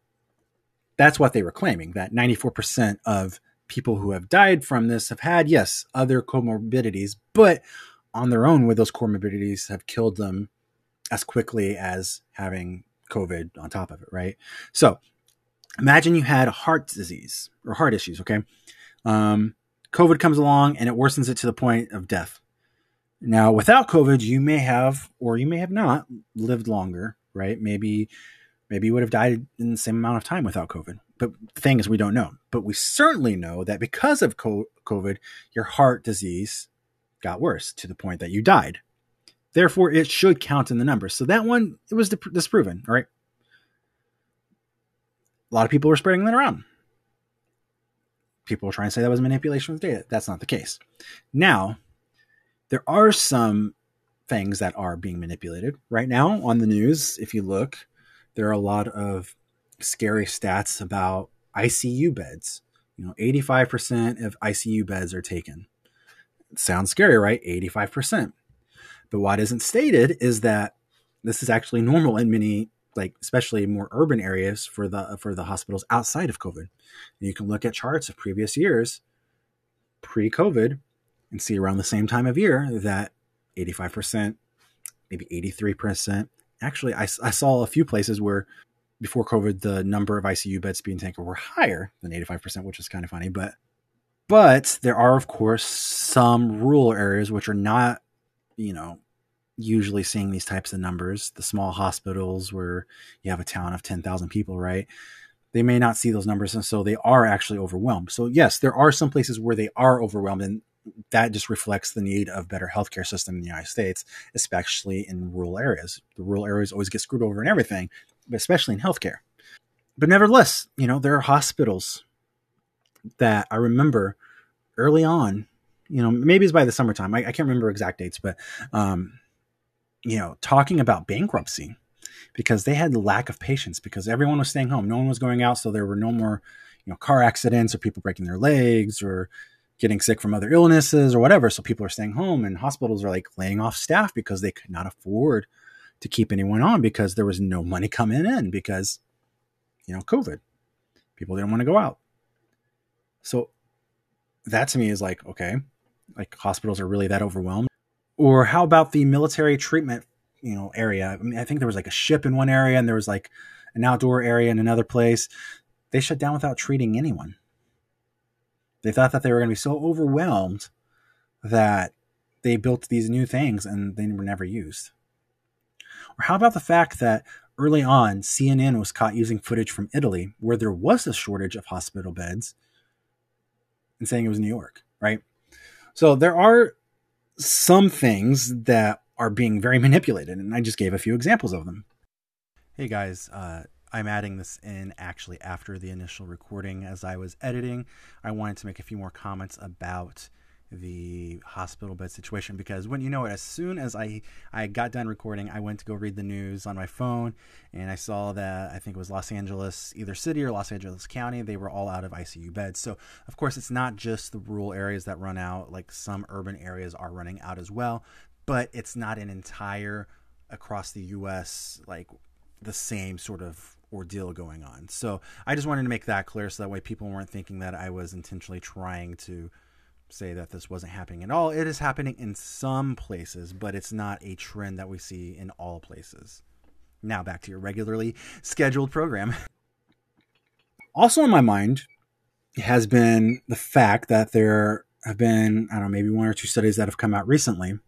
that's what they were claiming that 94% of people who have died from this have had, yes, other comorbidities, but on their own, with those comorbidities, have killed them as quickly as having COVID on top of it, right? So imagine you had heart disease or heart issues, okay? Um, COVID comes along and it worsens it to the point of death. Now, without COVID, you may have, or you may have not, lived longer, right? Maybe, maybe you would have died in the same amount of time without COVID. But the thing is, we don't know. But we certainly know that because of COVID, your heart disease got worse to the point that you died. Therefore, it should count in the numbers. So that one, it was disproven, all right? A lot of people were spreading that around. People were trying to say that was manipulation of data. That's not the case. Now, there are some things that are being manipulated right now on the news. If you look, there are a lot of scary stats about ICU beds. You know, 85% of ICU beds are taken. Sounds scary, right? 85%. But what isn't stated is that this is actually normal in many like especially more urban areas for the for the hospitals outside of COVID. And you can look at charts of previous years pre COVID and see around the same time of year that 85%, maybe 83%. Actually, I, I saw a few places where before COVID, the number of ICU beds being taken were higher than 85%, which is kind of funny. But but there are, of course, some rural areas which are not, you know, usually seeing these types of numbers. The small hospitals where you have a town of 10,000 people, right? They may not see those numbers. And so they are actually overwhelmed. So, yes, there are some places where they are overwhelmed. And that just reflects the need of better healthcare system in the United States, especially in rural areas. The rural areas always get screwed over in everything, but especially in healthcare. But nevertheless, you know, there are hospitals that I remember early on, you know, maybe it's by the summertime. I, I can't remember exact dates, but, um, you know, talking about bankruptcy because they had lack of patients because everyone was staying home. No one was going out. So there were no more, you know, car accidents or people breaking their legs or getting sick from other illnesses or whatever. So people are staying home and hospitals are like laying off staff because they could not afford to keep anyone on because there was no money coming in because, you know, COVID. People didn't want to go out. So that to me is like, okay, like hospitals are really that overwhelmed. Or how about the military treatment, you know, area? I mean, I think there was like a ship in one area and there was like an outdoor area in another place. They shut down without treating anyone. They thought that they were going to be so overwhelmed that they built these new things and they were never used. Or how about the fact that early on, CNN was caught using footage from Italy where there was a shortage of hospital beds and saying it was New York, right? So there are some things that are being very manipulated, and I just gave a few examples of them. Hey guys, uh, I'm adding this in actually after the initial recording as I was editing. I wanted to make a few more comments about the hospital bed situation because when you know it as soon as i i got done recording i went to go read the news on my phone and i saw that i think it was los angeles either city or los angeles county they were all out of icu beds so of course it's not just the rural areas that run out like some urban areas are running out as well but it's not an entire across the us like the same sort of ordeal going on so i just wanted to make that clear so that way people weren't thinking that i was intentionally trying to say that this wasn't happening at all. It is happening in some places, but it's not a trend that we see in all places. Now back to your regularly scheduled program. Also, in my mind has been the fact that there have been, I don't know, maybe one or two studies that have come out recently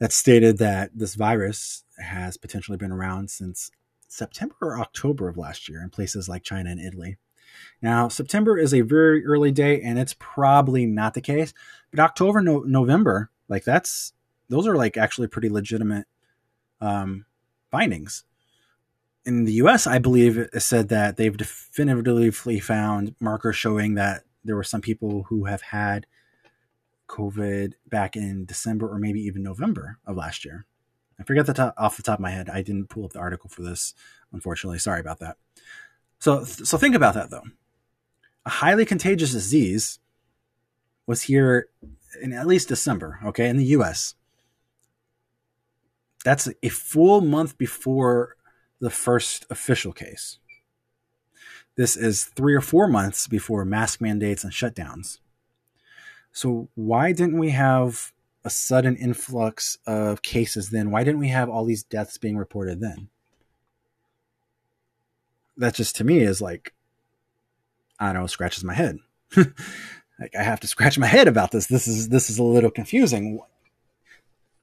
that stated that this virus has potentially been around since September or October of last year in places like China and Italy. Now, September is a very early day, and it's probably not the case. But October, no, November, like that's those are like actually pretty legitimate um, findings. In the U.S., I believe it said that they've definitively found markers showing that there were some people who have had COVID back in December or maybe even November of last year. I forget the top, off the top of my head. I didn't pull up the article for this, unfortunately. Sorry about that. So, so think about that though. A highly contagious disease was here in at least December, okay, in the US. That's a full month before the first official case. This is three or four months before mask mandates and shutdowns. So, why didn't we have a sudden influx of cases then? Why didn't we have all these deaths being reported then? that just to me is like I don't know, scratches my head. like I have to scratch my head about this. This is this is a little confusing.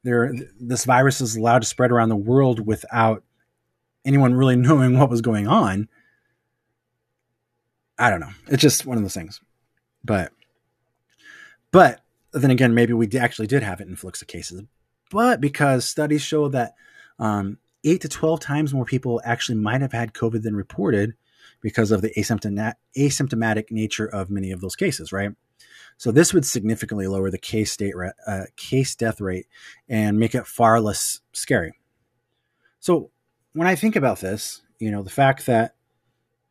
There, this virus is allowed to spread around the world without anyone really knowing what was going on. I don't know. It's just one of those things. But, but then again, maybe we actually did have an influx of cases. But because studies show that um, eight to 12 times more people actually might have had COVID than reported because of the asymptomatic nature of many of those cases, right? So this would significantly lower the case state uh, case death rate and make it far less scary. So when I think about this, you know, the fact that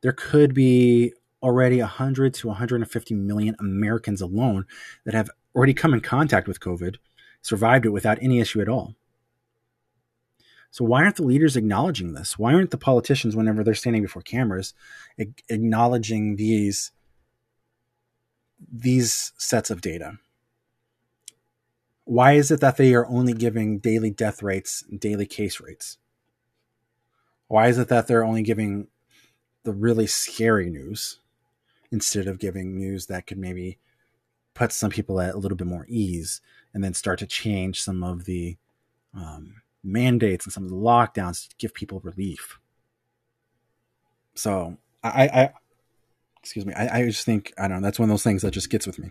there could be already 100 to 150 million Americans alone that have already come in contact with COVID, survived it without any issue at all. So why aren't the leaders acknowledging this? Why aren't the politicians, whenever they're standing before cameras, acknowledging these these sets of data? Why is it that they are only giving daily death rates daily case rates? Why is it that they're only giving the really scary news instead of giving news that could maybe put some people at a little bit more ease and then start to change some of the um, mandates and some of the lockdowns to give people relief? So I, I excuse me, I, I just think I don't know. That's one of those things that just gets with me.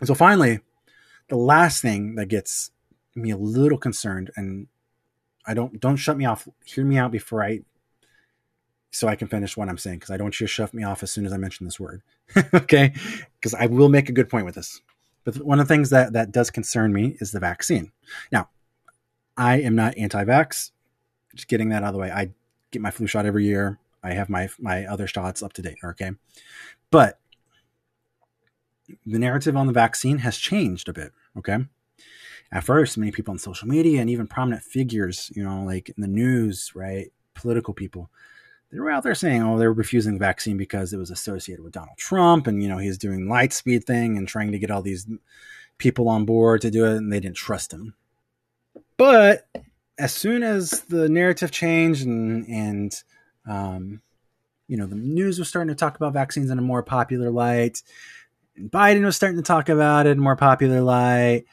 And so finally, the last thing that gets me a little concerned, and I don't don't shut me off. Hear me out before I, so I can finish what I'm saying, because I don't want you to shut me off as soon as I mention this word. okay, because I will make a good point with this. But one of the things that that does concern me is the vaccine. Now, I am not anti-vax. Just getting that out of the way. I get my flu shot every year. I have my my other shots up to date. Okay, but the narrative on the vaccine has changed a bit. Okay, at first, many people on social media and even prominent figures, you know, like in the news, right, political people, they were out there saying, "Oh, they were refusing the vaccine because it was associated with Donald Trump, and you know he's doing light speed thing and trying to get all these people on board to do it, and they didn't trust him." But as soon as the narrative changed and and um, you know, the news was starting to talk about vaccines in a more popular light. And Biden was starting to talk about it in a more popular light.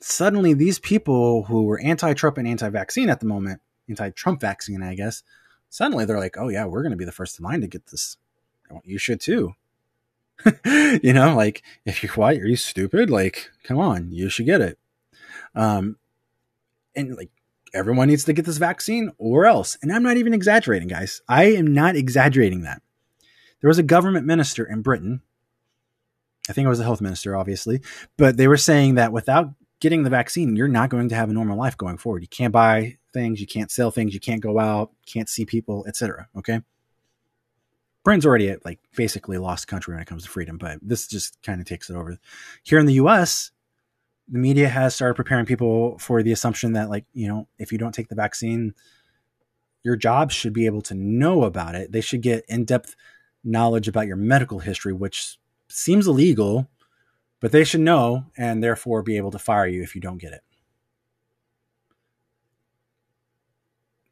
Suddenly, these people who were anti-Trump and anti-vaccine at the moment, anti-Trump vaccine, I guess, suddenly they're like, "Oh yeah, we're going to be the first in line to get this. You should too." you know, like if you're white, are you stupid? Like, come on, you should get it. Um, and like everyone needs to get this vaccine or else. And I'm not even exaggerating, guys. I am not exaggerating that. There was a government minister in Britain. I think it was a health minister, obviously, but they were saying that without getting the vaccine, you're not going to have a normal life going forward. You can't buy things, you can't sell things, you can't go out, can't see people, etc. Okay. Britain's already at like basically lost country when it comes to freedom, but this just kind of takes it over. Here in the US, the media has started preparing people for the assumption that like you know if you don't take the vaccine your job should be able to know about it they should get in-depth knowledge about your medical history which seems illegal but they should know and therefore be able to fire you if you don't get it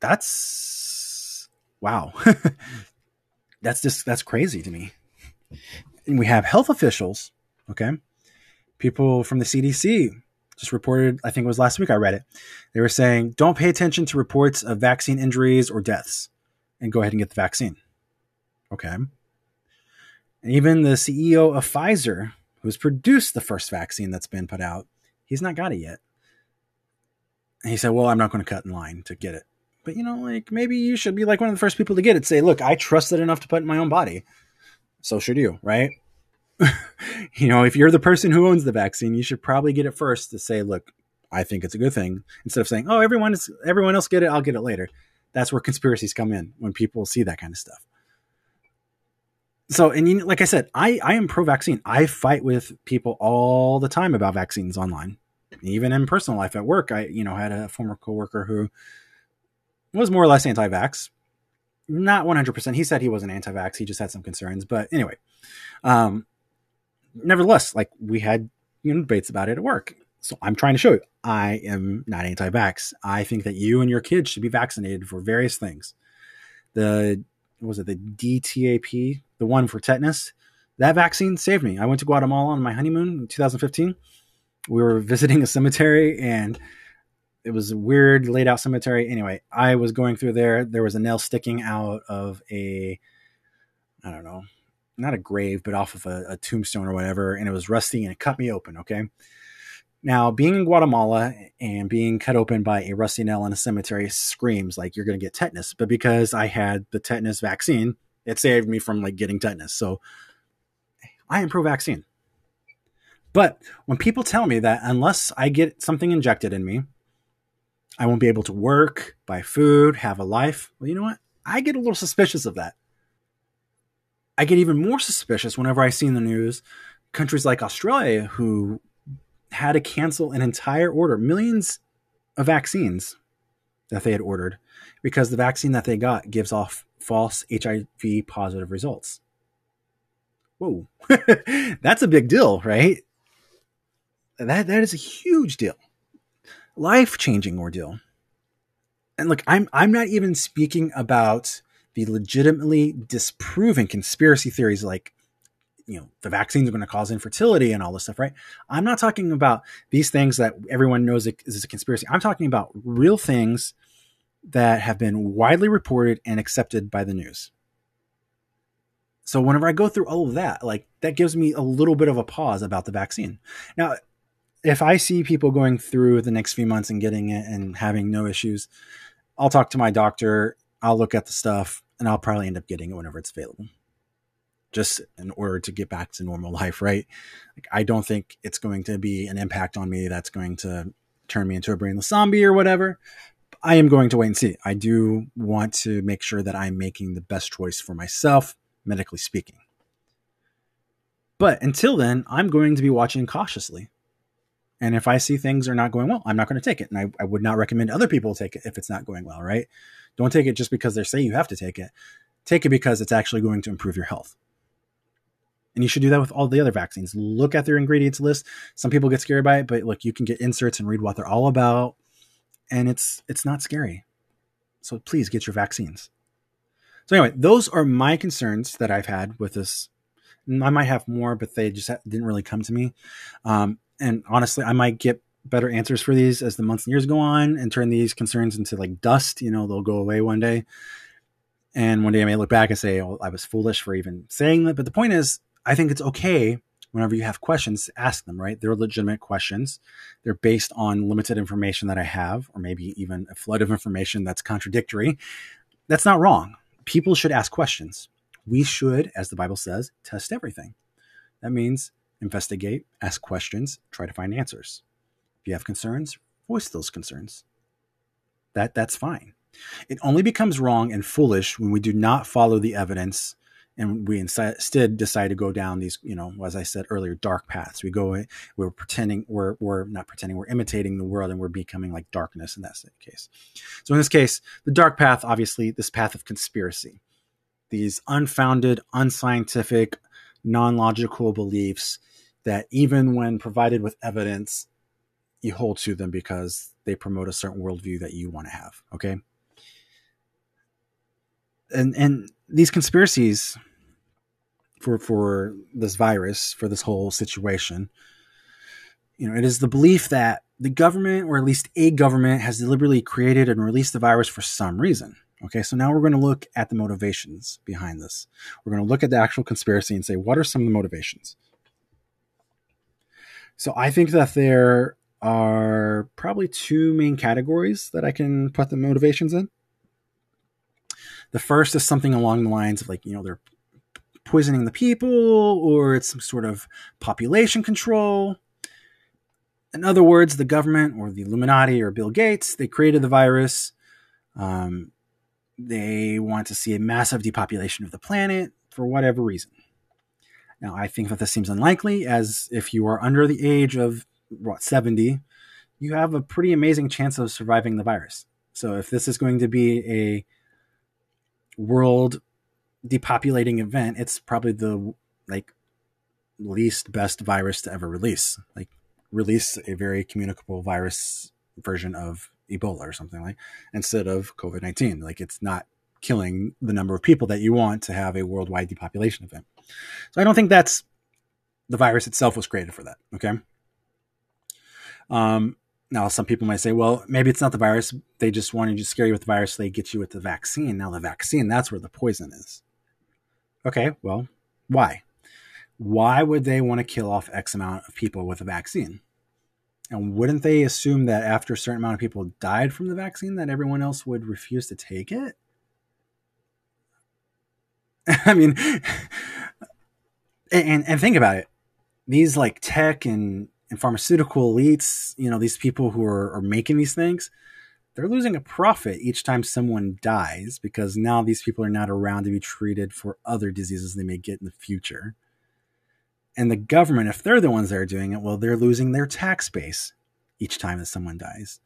that's wow that's just that's crazy to me and we have health officials okay people from the CDC just reported, I think it was last week I read it. They were saying, don't pay attention to reports of vaccine injuries or deaths and go ahead and get the vaccine. Okay. And even the CEO of Pfizer, who's produced the first vaccine that's been put out, he's not got it yet. And he said, well, I'm not going to cut in line to get it. But, you know, like maybe you should be like one of the first people to get it. Say, look, I trust it enough to put in my own body. So should you, right? you know, if you're the person who owns the vaccine, you should probably get it first to say, look, I think it's a good thing instead of saying, oh, everyone is everyone else get it, I'll get it later. That's where conspiracies come in when people see that kind of stuff. So, and you, like I said, I, I am pro vaccine. I fight with people all the time about vaccines online, even in personal life at work. I, you know, had a former coworker who was more or less anti vax, not 100%. He said he wasn't anti vax, he just had some concerns. But anyway, um, nevertheless, like we had you know debates about it at work. So I'm trying to show you I am not anti-vax. I think that you and your kids should be vaccinated for various things. The was it the DTAP, the one for tetanus? That vaccine saved me. I went to Guatemala on my honeymoon in 2015. We were visiting a cemetery and it was a weird laid out cemetery. Anyway, I was going through there. There was a nail sticking out of a I don't know, not a grave, but off of a, a, tombstone or whatever, and it was rusty and it cut me open. Okay. Now, being in Guatemala and being cut open by a rusty nail in a cemetery screams like you're going to get tetanus. But because I had the tetanus vaccine, it saved me from like getting tetanus. So I am pro vaccine. But when people tell me that unless I get something injected in me, I won't be able to work, buy food, have a life, well, you know what? I get a little suspicious of that. I get even more suspicious whenever I see in the news countries like Australia who had to cancel an entire order, millions of vaccines that they had ordered because the vaccine that they got gives off false HIV positive results. whoa, that's a big deal, right? That that is a huge deal, life changing ordeal. And look, I'm I'm not even speaking about the legitimately disproven conspiracy theories like you know the vaccines are going to cause infertility and all this stuff right? I'm not talking about these things that everyone knows is a conspiracy. I'm talking about real things that have been widely reported and accepted by the news. So whenever i go through all of that like that gives me a little bit of a pause about the vaccine. Now if i see people going through the next few months and getting it and having no issues i'll talk to my doctor i'll look at the stuff and i'll probably end up getting it whenever it's available just in order to get back to normal life, right? Like, I don't think it's going to be an impact on me that's going to turn me into a brainless zombie or whatever. I am going to wait and see. I do want to make sure that I'm making the best choice for myself, medically speaking. But until then, I'm going to be watching cautiously. And if I see things are not going well, I'm not going to take it. And I, I would not recommend other people take it if it's not going well, right? Don't take it just because they're saying you have to take it. Take it because it's actually going to improve your health. And you should do that with all the other vaccines. Look at their ingredients list. Some people get scared by it, but look, you can get inserts and read what they're all about. And it's it's not scary. So please get your vaccines. So anyway, those are my concerns that I've had with this. I might have more, but they just didn't really come to me. Um, and honestly, I might get better answers for these as the months and years go on and turn these concerns into like dust. You know, they'll go away one day. And one day I may look back and say, oh, I was foolish for even saying that. But the point is, I think it's okay whenever you have questions, ask them, right? They're legitimate questions. They're based on limited information that I have, or maybe even a flood of information that's contradictory. That's not wrong. People should ask questions. We should, as the Bible says, test everything. That means investigate, ask questions, try to find answers. If you have concerns, voice those concerns. That that's fine. It only becomes wrong and foolish when we do not follow the evidence and we instead decide to go down these, you know, as I said earlier, dark paths. We go, we're pretending, we're we're not pretending, we're imitating the world, and we're becoming like darkness in that case. So in this case, the dark path, obviously, this path of conspiracy, these unfounded, unscientific, non-logical beliefs that even when provided with evidence, you hold to them because they promote a certain worldview that you want to have. Okay. And and these conspiracies for for this virus for this whole situation you know it is the belief that the government or at least a government has deliberately created and released the virus for some reason okay so now we're going to look at the motivations behind this we're going to look at the actual conspiracy and say what are some of the motivations so i think that there are probably two main categories that i can put the motivations in the first is something along the lines of like, you know, they're poisoning the people or it's some sort of population control. In other words, the government or the Illuminati or Bill Gates, they created the virus. Um, they want to see a massive depopulation of the planet for whatever reason. Now, I think that this seems unlikely, as if you are under the age of what 70, you have a pretty amazing chance of surviving the virus. So, if this is going to be a world depopulating event, it's probably the like least best virus to ever release. Like release a very communicable virus version of Ebola or something like instead of COVID nineteen. Like it's not killing the number of people that you want to have a worldwide depopulation event. So I don't think that's the virus itself was created for that. Okay. Um, now, some people might say, well, maybe it's not the virus. They just wanted to scare you with the virus. So they get you with the vaccine. Now, the vaccine, that's where the poison is. Okay, well, why? Why would they want to kill off X amount of people with a vaccine? And wouldn't they assume that after a certain amount of people died from the vaccine, that everyone else would refuse to take it? I mean, and, and think about it. These like tech and and pharmaceutical elites, you know, these people who are, are making these things, they're losing a profit each time someone dies because now these people are not around to be treated for other diseases they may get in the future. And the government, if they're the ones that are doing it, well, they're losing their tax base each time that someone dies.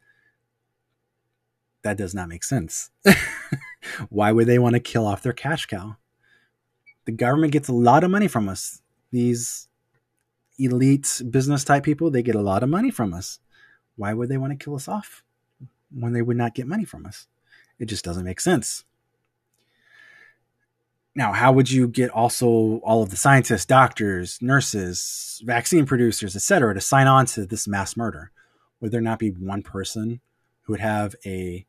That does not make sense. Why would they want to kill off their cash cow? The government gets a lot of money from us these elite business type people, they get a lot of money from us. Why would they want to kill us off when they would not get money from us? It just doesn't make sense. Now, how would you get also all of the scientists, doctors, nurses, vaccine producers, etc., to sign on to this mass murder? Would there not be one person who would have a,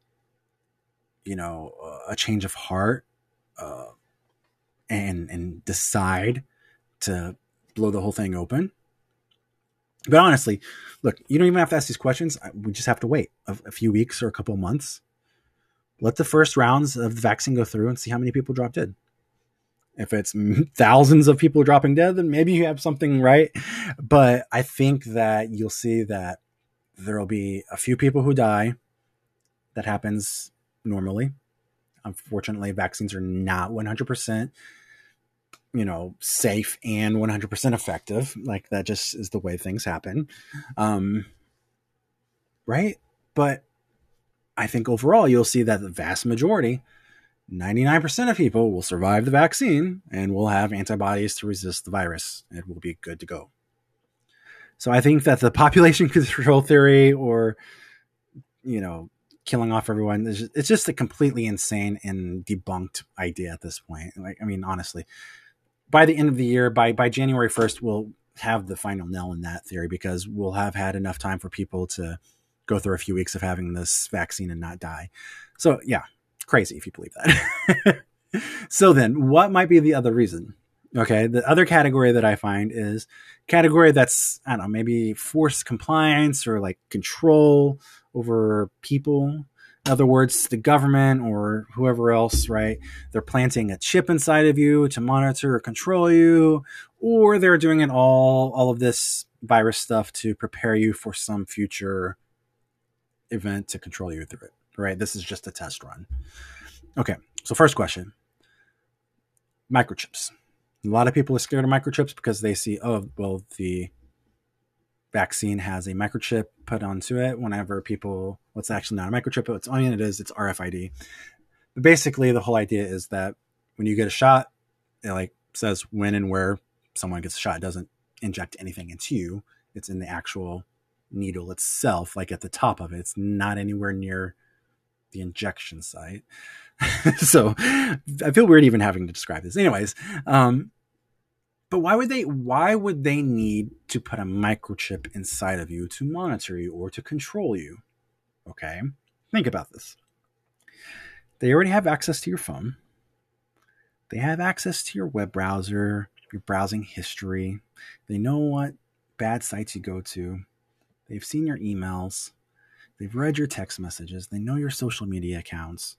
you know, a change of heart, uh, and and decide to blow the whole thing open? But honestly, look, you don't even have to ask these questions. We just have to wait a, a few weeks or a couple months. Let the first rounds of the vaccine go through and see how many people drop dead. If it's thousands of people dropping dead, then maybe you have something right. But I think that you'll see that there will be a few people who die. That happens normally. Unfortunately, vaccines are not 100%, you know, safe and 100% effective. Like that just is the way things happen. Um, right? But I think overall, you'll see that the vast majority 99% of people will survive the vaccine and will have antibodies to resist the virus. and will be good to go. So I think that the population control theory or, you know, killing off everyone, it's just a completely insane and debunked idea at this point. Like, I mean, honestly, by the end of the year, by, by January 1st, we'll have the final nail in that theory because we'll have had enough time for people to go through a few weeks of having this vaccine and not die. So yeah, crazy if you believe that. so then, what might be the other reason? Okay, the other category that I find is category that's I don't know, maybe forced compliance or like control over people. In other words, the government or whoever else, right? They're planting a chip inside of you to monitor or control you, or they're doing it all all of this virus stuff to prepare you for some future event to control you through it right? This is just a test run. Okay, so first question microchips. A lot of people are scared of microchips because they see, oh, well, the vaccine has a microchip put onto it. Whenever people, what's actually not a microchip, but it's mean it is, it's RFID. But basically, the whole idea is that when you get a shot, it like says when and where someone gets a shot. It doesn't inject anything into you. It's in the actual needle itself, like at the top of it. It's not anywhere near the injection site. so I feel weird even having to describe this. Anyways, um, but why would they why would they need to put a microchip inside of you to monitor you or to control you? Okay? Think about this. They already have access to your phone. They have access to your web browser, your browsing history. They know what bad sites you go to. They've seen your emails. They've read your text messages. They know your social media accounts.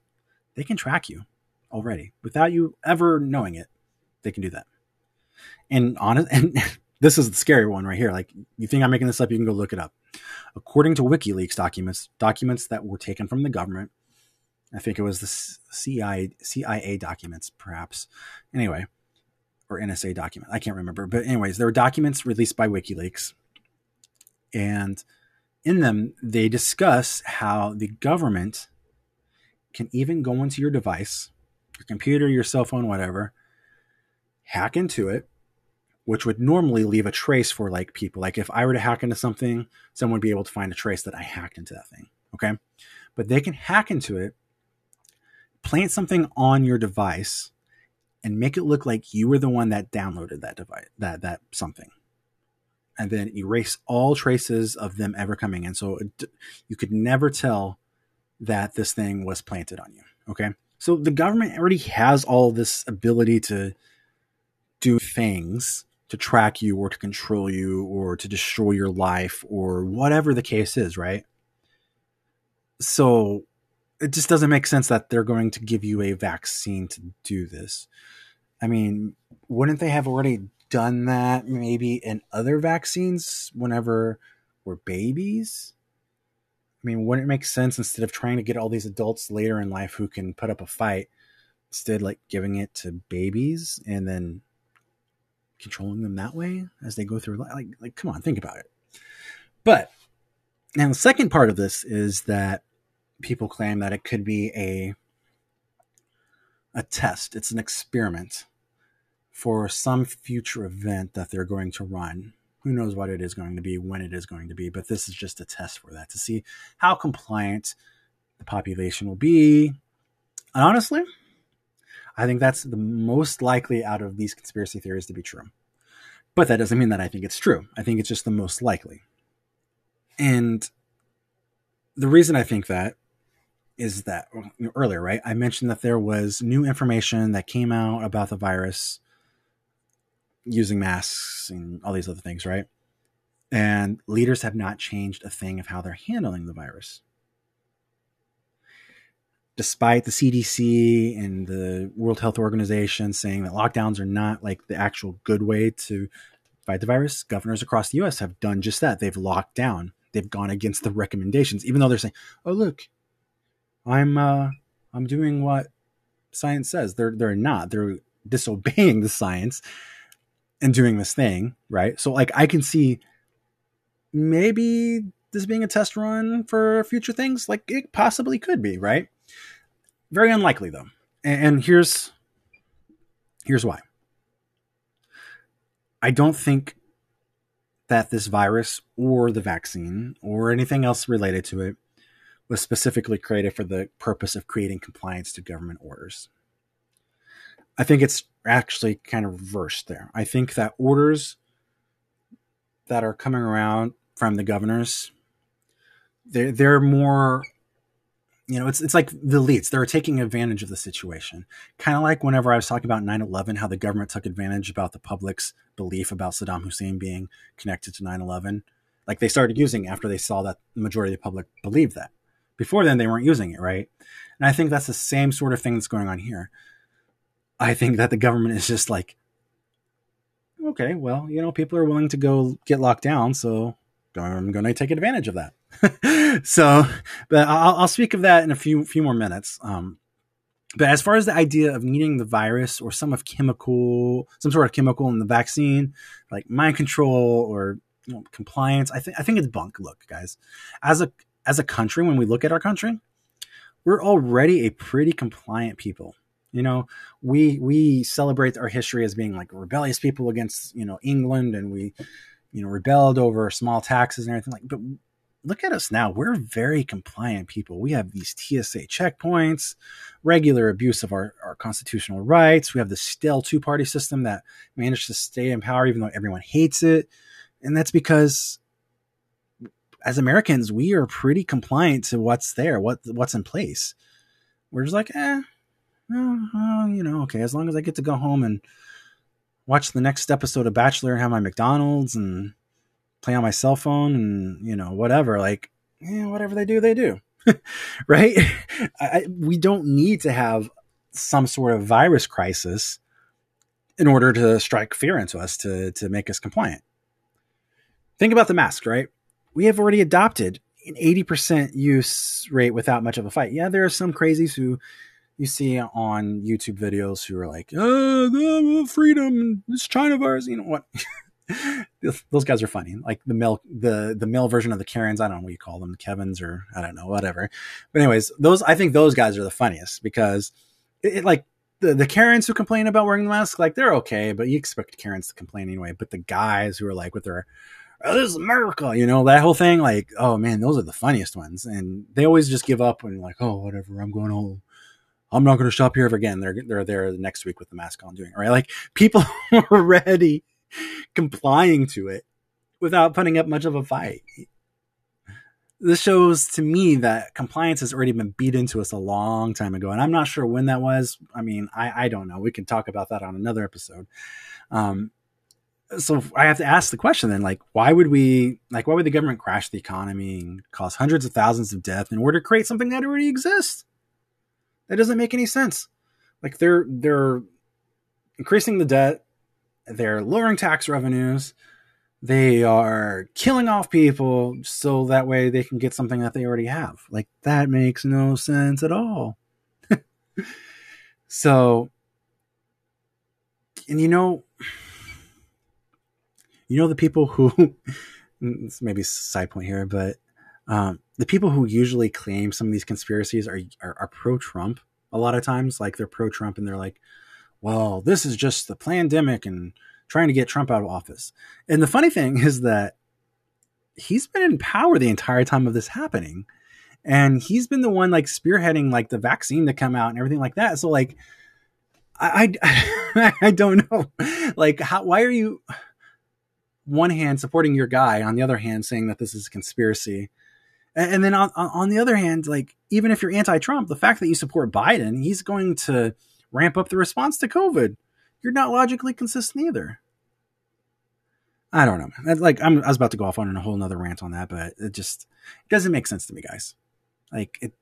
They can track you already without you ever knowing it. They can do that. And honest, and this is the scary one right here. Like you think I'm making this up, you can go look it up. According to WikiLeaks documents, documents that were taken from the government, I think it was the CIA, CIA documents, perhaps. Anyway, or NSA document. I can't remember. But anyways, there were documents released by WikiLeaks, and in them, they discuss how the government can even go into your device, your computer, your cell phone, whatever, hack into it, which would normally leave a trace for like people. Like if I were to hack into something, someone would be able to find a trace that I hacked into that thing. Okay. But they can hack into it, plant something on your device, and make it look like you were the one that downloaded that device, that that something and then erase all traces of them ever coming in. So it, you could never tell that this thing was planted on you. Okay. So the government already has all this ability to do things to track you or to control you or to destroy your life or whatever the case is, right? So it just doesn't make sense that they're going to give you a vaccine to do this. I mean, wouldn't they have already done that maybe in other vaccines whenever we're babies. I mean, wouldn't it make sense instead of trying to get all these adults later in life who can put up a fight, instead like giving it to babies and then controlling them that way as they go through life? Like, like come on, think about it. But now the second part of this is that people claim that it could be a a test. It's an experiment for some future event that they're going to run. Who knows what it is going to be, when it is going to be, but this is just a test for that to see how compliant the population will be. And honestly, I think that's the most likely out of these conspiracy theories to be true. But that doesn't mean that I think it's true. I think it's just the most likely. And the reason I think that is that earlier, right? I mentioned that there was new information that came out about the virus using masks and all these other things, right? And leaders have not changed a thing of how they're handling the virus. Despite the CDC and the World Health Organization saying that lockdowns are not like the actual good way to fight the virus, governors across the US have done just that. They've locked down. They've gone against the recommendations, even though they're saying, "Oh, look, I'm uh, I'm doing what science says. They're they're not. They're disobeying the science and doing this thing, right? So like I can see maybe this being a test run for future things. Like it possibly could be, right? Very unlikely though. And, here's here's why. I don't think that this virus or the vaccine or anything else related to it was specifically created for the purpose of creating compliance to government orders. I think it's actually kind of reversed there. I think that orders that are coming around from the governors, they're, they're more, you know, it's, it's like the elites. They're taking advantage of the situation. Kind of like whenever I was talking about 9 11, how the government took advantage about the public's belief about Saddam Hussein being connected to 9 11. Like they started using after they saw that the majority of the public believed that. Before then, they weren't using it, right? And I think that's the same sort of thing that's going on here. I think that the government is just like, okay, well, you know, people are willing to go get locked down, so I'm going to take advantage of that. so, but I'll, I'll, speak of that in a few few more minutes. Um, but as far as the idea of needing the virus or some of chemical, some sort of chemical in the vaccine, like mind control or you know, compliance, I think I think it's bunk. Look, guys, as a as a country, when we look at our country, we're already a pretty compliant people. You know, we we celebrate our history as being like rebellious people against you know England, and we you know rebelled over small taxes and everything like. But look at us now; we're very compliant people. We have these TSA checkpoints, regular abuse of our, our constitutional rights. We have the still two party system that managed to stay in power even though everyone hates it, and that's because as Americans, we are pretty compliant to what's there, what what's in place. We're just like, eh, you know, okay, as long as I get to go home and watch the next episode of Bachelor and have my McDonald's and play on my cell phone and you know whatever, like, whatever they do, they do, right? I, we don't need to have some sort of virus crisis in order to strike fear into us to to make us compliant. Think about the mask, right? we have already adopted an 80% use rate without much of a fight. Yeah, there are some crazies who you see on YouTube videos who are like, oh, freedom, this China virus, you know what? Those guys are funny. Like the male, the the male version of the Karens. I don't know what you call them, the Kevins or I don't know, whatever. But anyways, those I think those guys are the funniest because it, it like the, the Karens who complain about wearing the mask, like they're okay, but you expect Karens to complain anyway. But the guys who are like with their oh, this is America, you know, that whole thing. Like, oh man, those are the funniest ones. And they always just give up and like, oh, whatever, I'm going home. I'm not going to shop here ever again. They're they're there next week with the mask on doing it, right? Like people already complying to it without putting up much of a fight. This shows to me that compliance has already been beat into us a long time ago, and I'm not sure when that was. I mean, I, I don't know. We can talk about that on another episode. Um, so I have to ask the question then, like, why would we, like, why would the government crash the economy and cause hundreds of thousands of deaths in order to create something that already exists? That doesn't make any sense. Like, they're they're increasing the debt, they're lowering tax revenues, they are killing off people so that way they can get something that they already have. Like, that makes no sense at all. so, and you know you know the people who maybe side point here, but um, the people who usually claim some of these conspiracies are are, are pro Trump a lot of times. Like they're pro Trump and they're like, well, this is just the pandemic and trying to get Trump out of office. And the funny thing is that he's been in power the entire time of this happening. And he's been the one like spearheading like the vaccine to come out and everything like that. So like I I, I don't know. Like how why are you one hand supporting your guy, on the other hand saying that this is a conspiracy? And, and then on on the other hand, like even if you're anti-Trump, the fact that you support Biden, he's going to ramp up the response to COVID. You're not logically consistent either. I don't know. Like I'm, I was about to go off on a whole nother rant on that, but it just it doesn't make sense to me, guys. Like it,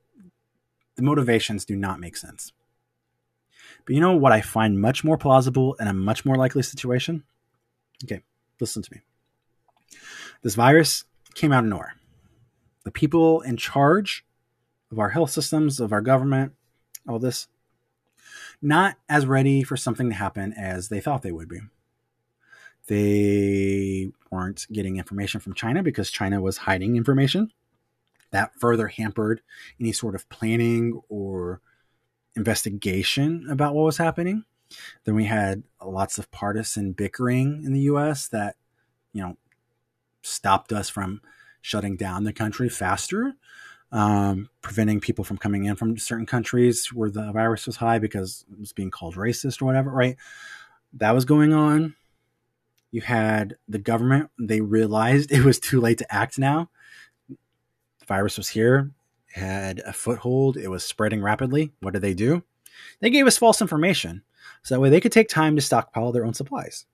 the motivations do not make sense. But you know what I find much more plausible and a much more likely situation? Okay, listen to me. This virus came out of nowhere. The people in charge of our health systems, of our government, all this, not as ready for something to happen as they thought they would be. They weren't getting information from China because China was hiding information. That further hampered any sort of planning or investigation about what was happening. Then we had lots of partisan bickering in the US that, you know, stopped us from shutting down the country faster, um, preventing people from coming in from certain countries where the virus was high because it was being called racist or whatever, right? That was going on. You had the government, they realized it was too late to act now. The virus was here, had a foothold, it was spreading rapidly. What did they do? They gave us false information so that way they could take time to stockpile their own supplies.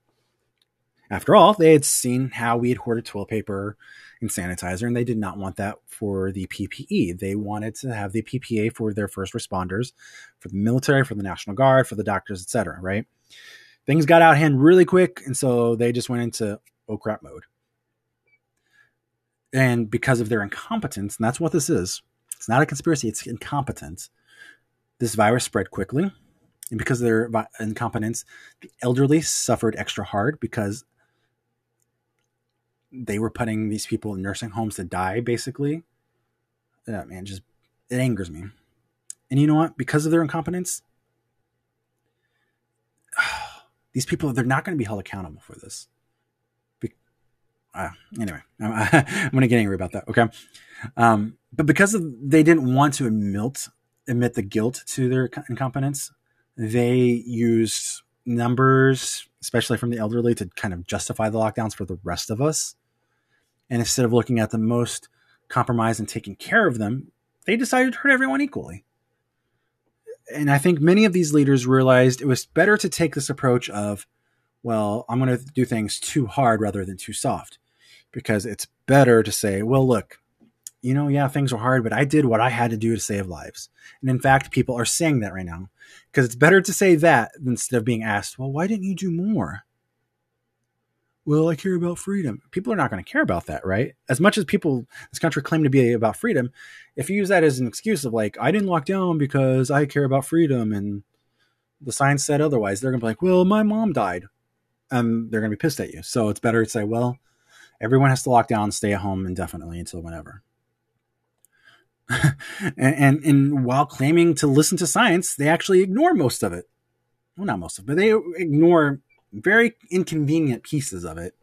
After all, they had seen how we had hoarded toilet paper and sanitizer, and they did not want that for the PPE. They wanted to have the PPE for their first responders, for the military, for the National Guard, for the doctors, etc. Right? Things got out of hand really quick, and so they just went into oh crap mode. And because of their incompetence, and that's what this is, it's not a conspiracy, it's incompetence. This virus spread quickly. And because of their incompetence, the elderly suffered extra hard because they were putting these people in nursing homes to die, basically. Man, just it angers me. And you know what? Because of their incompetence, these people they're not going to be held accountable for this. Be- uh, anyway, I'm, I'm going to get angry about that. Okay, um, but because of, they didn't want to admit admit the guilt to their incompetence, they used numbers, especially from the elderly, to kind of justify the lockdowns for the rest of us. And instead of looking at the most compromised and taking care of them, they decided to hurt everyone equally. And I think many of these leaders realized it was better to take this approach of, well, I'm going to do things too hard rather than too soft. Because it's better to say, well, look, you know, yeah, things were hard, but I did what I had to do to save lives. And in fact, people are saying that right now because it's better to say that instead of being asked, well, why didn't you do more? Well, I care about freedom. People are not going to care about that, right? As much as people, this country claim to be about freedom, if you use that as an excuse of like, I didn't lock down because I care about freedom and the science said otherwise, they're going to be like, well, my mom died. And they're going to be pissed at you. So it's better to say, well, everyone has to lock down, stay at home indefinitely until whenever. and, and, and while claiming to listen to science, they actually ignore most of it. Well, not most of it, but they ignore very inconvenient pieces of it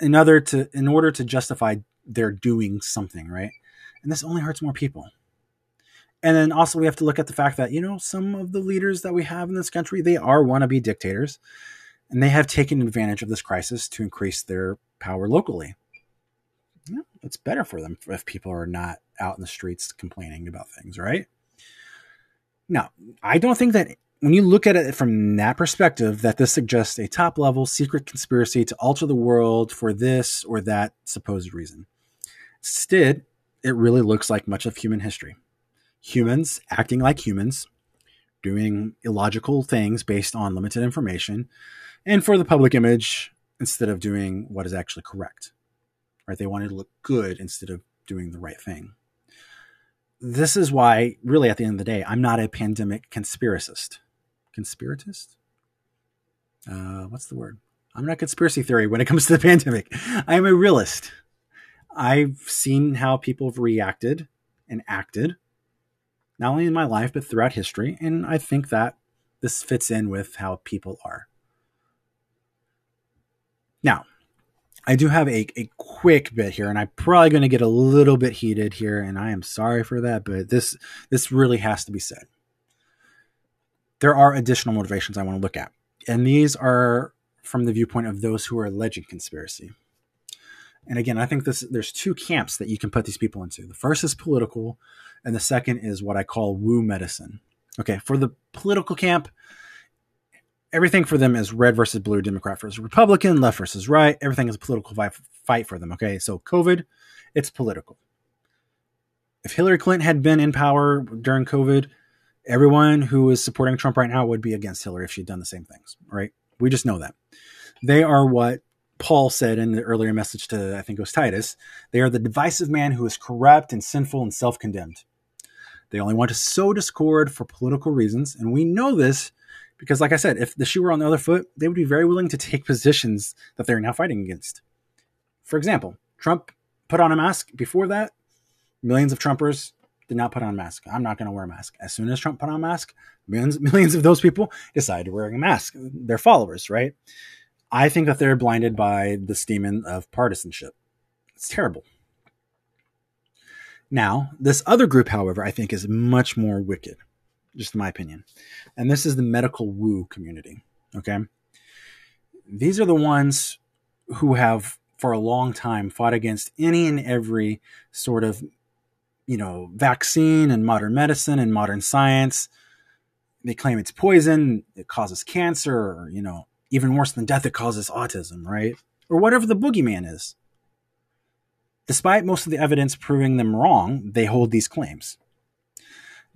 in order to in order to justify their doing something, right? And this only hurts more people. And then also we have to look at the fact that, you know, some of the leaders that we have in this country, they are wannabe dictators, and they have taken advantage of this crisis to increase their power locally know, it's better for them if people are not out in the streets complaining about things, right? Now, I don't think that when you look at it from that perspective, that this suggests a top level secret conspiracy to alter the world for this or that supposed reason. Instead, it really looks like much of human history. Humans acting like humans, doing illogical things based on limited information, and for the public image instead of doing what is actually correct right? They wanted to look good instead of doing the right thing. This is why, really, at the end of the day, I'm not a pandemic conspiracist. Conspiratist? Uh, what's the word? I'm not conspiracy theory when it comes to the pandemic. I am a realist. I've seen how people have reacted and acted, not only in my life, but throughout history. And I think that this fits in with how people are. Now, I do have a, a quick bit here, and I'm probably going to get a little bit heated here, and I am sorry for that, but this this really has to be said. There are additional motivations I want to look at, and these are from the viewpoint of those who are alleging conspiracy. And again, I think this there's two camps that you can put these people into. The first is political, and the second is what I call woo medicine. Okay, for the political camp, everything for them is red versus blue, Democrat versus Republican, left versus right. Everything is a political fight for them. Okay, so COVID, it's political. If Hillary Clinton had been in power during COVID, everyone who is supporting Trump right now would be against Hillary if she'd done the same things, right? We just know that. They are what Paul said in the earlier message to, I think it was Titus, they are the divisive man who is corrupt and sinful and self condemned. They only want to sow discord for political reasons. And we know this because, like I said, if the shoe were on the other foot, they would be very willing to take positions that they're now fighting against. For example, Trump put on a mask. Before that, millions of Trumpers did not put on a mask. I'm not going to wear a mask. As soon as Trump put on a mask, millions, millions of those people decided to wearing a mask. They're followers, right? I think that they're blinded by this demon of partisanship. It's terrible. Now, this other group, however, I think is much more wicked, just my opinion. And this is the medical woo community. Okay. These are the ones who have, for a long time, fought against any and every sort of, you know, vaccine and modern medicine and modern science. They claim it's poison, it causes cancer, or, you know, even worse than death, it causes autism, right? Or whatever the boogeyman is. Despite most of the evidence proving them wrong, they hold these claims.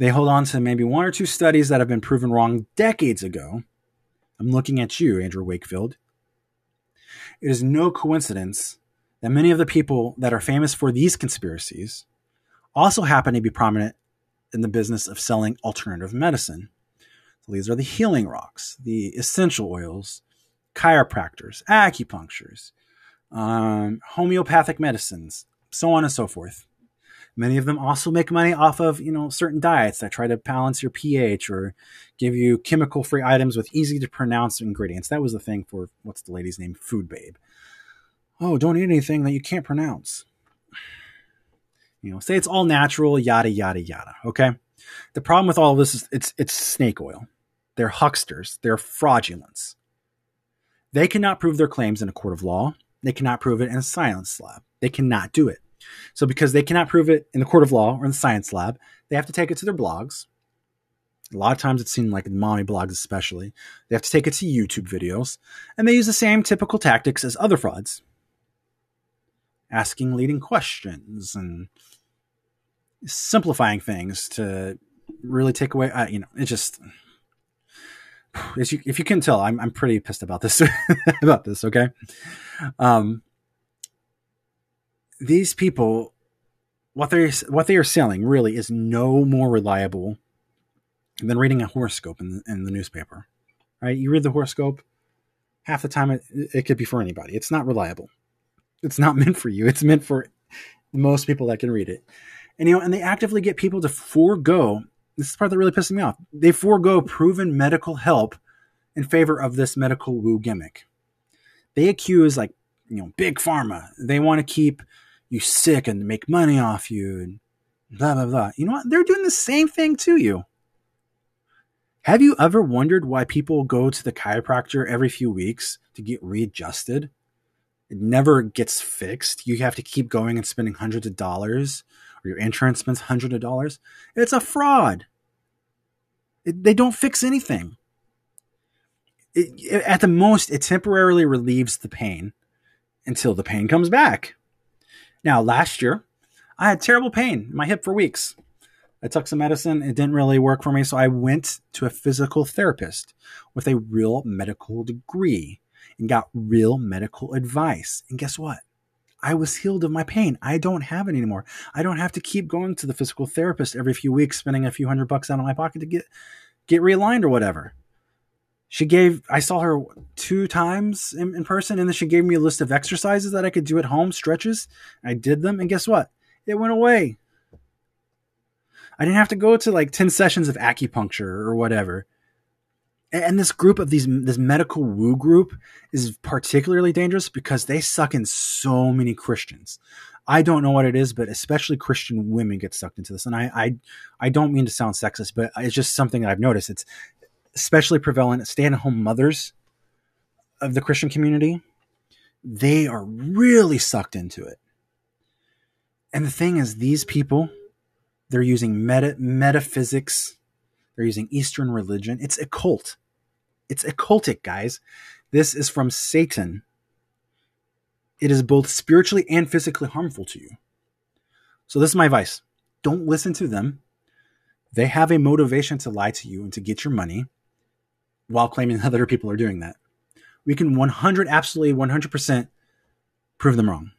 They hold on to maybe one or two studies that have been proven wrong decades ago. I'm looking at you, Andrew Wakefield. It is no coincidence that many of the people that are famous for these conspiracies also happen to be prominent in the business of selling alternative medicine. These are the healing rocks, the essential oils, chiropractors, acupuncturists, um, homeopathic medicines, so on and so forth. Many of them also make money off of you know certain diets that try to balance your pH or give you chemical free items with easy to pronounce ingredients. That was the thing for what's the lady's name, Food Babe. Oh, don't eat anything that you can't pronounce. You know, say it's all natural, yada yada yada. Okay. The problem with all of this is it's it's snake oil. They're hucksters. They're fraudulents. They cannot prove their claims in a court of law. They cannot prove it in a science lab. They cannot do it. So because they cannot prove it in the court of law or in the science lab, they have to take it to their blogs. A lot of times it's seen like in mommy blogs especially. They have to take it to YouTube videos. And they use the same typical tactics as other frauds. Asking leading questions and simplifying things to really take away uh, you know, it just as you, if you can tell, I'm I'm pretty pissed about this about this. Okay, um, these people, what they what they are selling really is no more reliable than reading a horoscope in the, in the newspaper. Right? You read the horoscope, half the time it, it could be for anybody. It's not reliable. It's not meant for you. It's meant for most people that can read it. And you know, and they actively get people to forego this is the part that really pisses me off. They forego proven medical help in favor of this medical woo gimmick. They accuse like you know big pharma. They want to keep you sick and make money off you and blah blah blah. You know what? They're doing the same thing to you. Have you ever wondered why people go to the chiropractor every few weeks to get readjusted? It never gets fixed. You have to keep going and spending hundreds of dollars, or your insurance spends hundreds of dollars. It's a fraud. It, they don't fix anything. It, at the most, it temporarily relieves the pain until the pain comes back. Now, last year, I had terrible pain in my hip for weeks. I took some medicine. It didn't really work for me. So I went to a physical therapist with a real medical degree and got real medical advice. And guess what? I was healed of my pain. I don't have it anymore. I don't have to keep going to the physical therapist every few weeks, spending a few hundred bucks out of my pocket to get get realigned or whatever. She gave I saw her two times in, in person, and then she gave me a list of exercises that I could do at home, stretches. I did them, and guess what? It went away. I didn't have to go to like 10 sessions of acupuncture or whatever. and this group of these this medical woo group is particularly dangerous because they suck in so many Christians. I don't know what it is, but especially Christian women get sucked into this. And I I, I don't mean to sound sexist, but it's just something that I've noticed. It's especially prevalent stay-at-home mothers of the Christian community. They are really sucked into it. And the thing is, these people, they're using meta, metaphysics, they're using Eastern religion. It's occult. It's occultic, guys. This is from Satan. It is both spiritually and physically harmful to you. So, this is my advice don't listen to them. They have a motivation to lie to you and to get your money while claiming that other people are doing that. We can 100, absolutely 100% prove them wrong.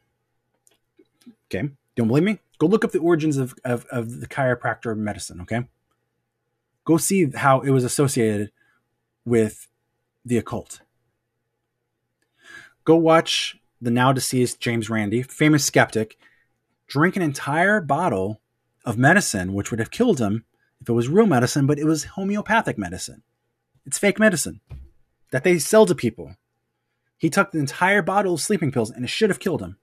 Okay. Don't believe me? Go look up the origins of, of, of the chiropractor medicine. Okay. Go see how it was associated with the occult. Go watch the now deceased James Randi, famous skeptic, drink an entire bottle of medicine, which would have killed him if it was real medicine, but it was homeopathic medicine. It's fake medicine that they sell to people. He took the entire bottle of sleeping pills and it should have killed him.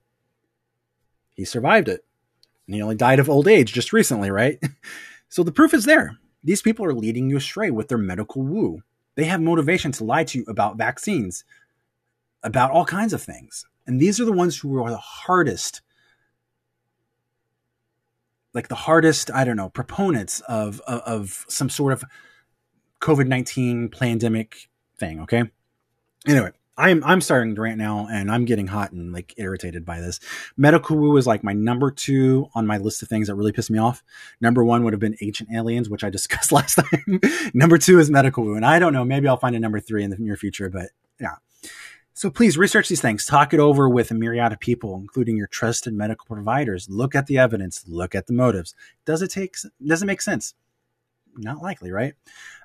He survived it. And he only died of old age just recently, right? so the proof is there. These people are leading you astray with their medical woo. They have motivation to lie to you about vaccines, about all kinds of things. And these are the ones who are the hardest, like the hardest, I don't know, proponents of, of, of some sort of COVID 19 pandemic thing. Okay. Anyway, I'm I'm starting to rant now, and I'm getting hot and like irritated by this. Medical Woo is like my number two on my list of things that really piss me off. Number one would have been Ancient Aliens, which I discussed last time. number two is Medical Woo, and I don't know. Maybe I'll find a number three in the near future, but yeah. So please research these things. Talk it over with a myriad of people, including your trusted medical providers. Look at the evidence. Look at the motives. Does it take? Does it make sense? Not likely, right?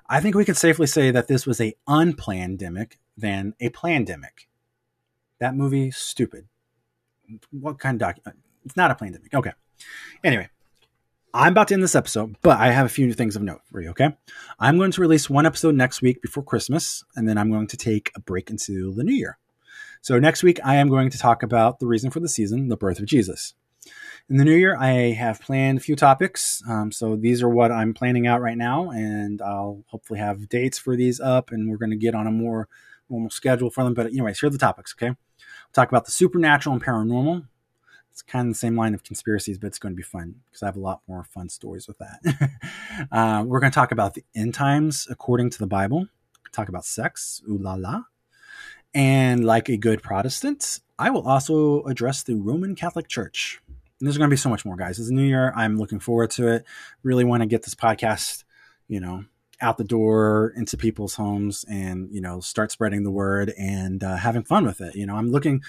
I think we can safely say that this was a unplanned demic than a pandemic. That movie, stupid. What kind of document? Uh, it's not a pandemic. Okay. Anyway, I'm about to end this episode, but I have a few things of note for you, okay? I'm going to release one episode next week before Christmas, and then I'm going to take a break into the new year. So next week, I am going to talk about the reason for the season, the birth of Jesus. In the new year, I have planned a few topics. Um, so these are what I'm planning out right now, and I'll hopefully have dates for these up, and we're going to get on a more normal schedule for them. But anyways, here are the topics. Okay, we'll talk about the supernatural and paranormal. It's kind of the same line of conspiracies, but it's going to be fun because I have a lot more fun stories with that. uh, we're going to talk about the end times according to the Bible. Talk about sex, ooh la la, and like a good Protestant, I will also address the Roman Catholic Church. And there's going to be so much more, guys. It's a new year. I'm looking forward to it. Really want to get this podcast, you know, out the door into people's homes and you know start spreading the word and uh, having fun with it you know i'm looking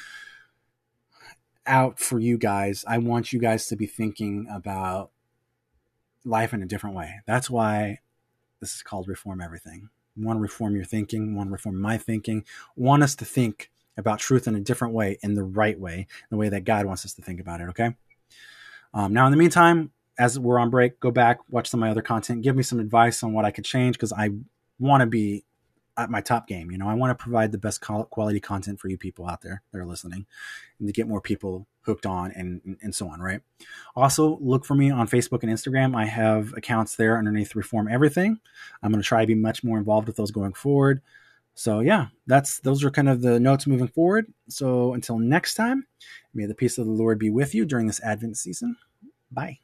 out for you guys i want you guys to be thinking about life in a different way that's why this is called reform everything want to reform your thinking want to reform my thinking want us to think about truth in a different way in the right way the way that god wants us to think about it okay um, now in the meantime as we're on break, go back, watch some of my other content, give me some advice on what I could change because I want to be at my top game. You know, I want to provide the best quality content for you people out there that are listening and to get more people hooked on and, and so on, right? Also, look for me on Facebook and Instagram. I have accounts there underneath Reform Everything. I'm going to try to be much more involved with those going forward. So yeah, that's those are kind of the notes moving forward. So until next time, may the peace of the Lord be with you during this Advent season. Bye.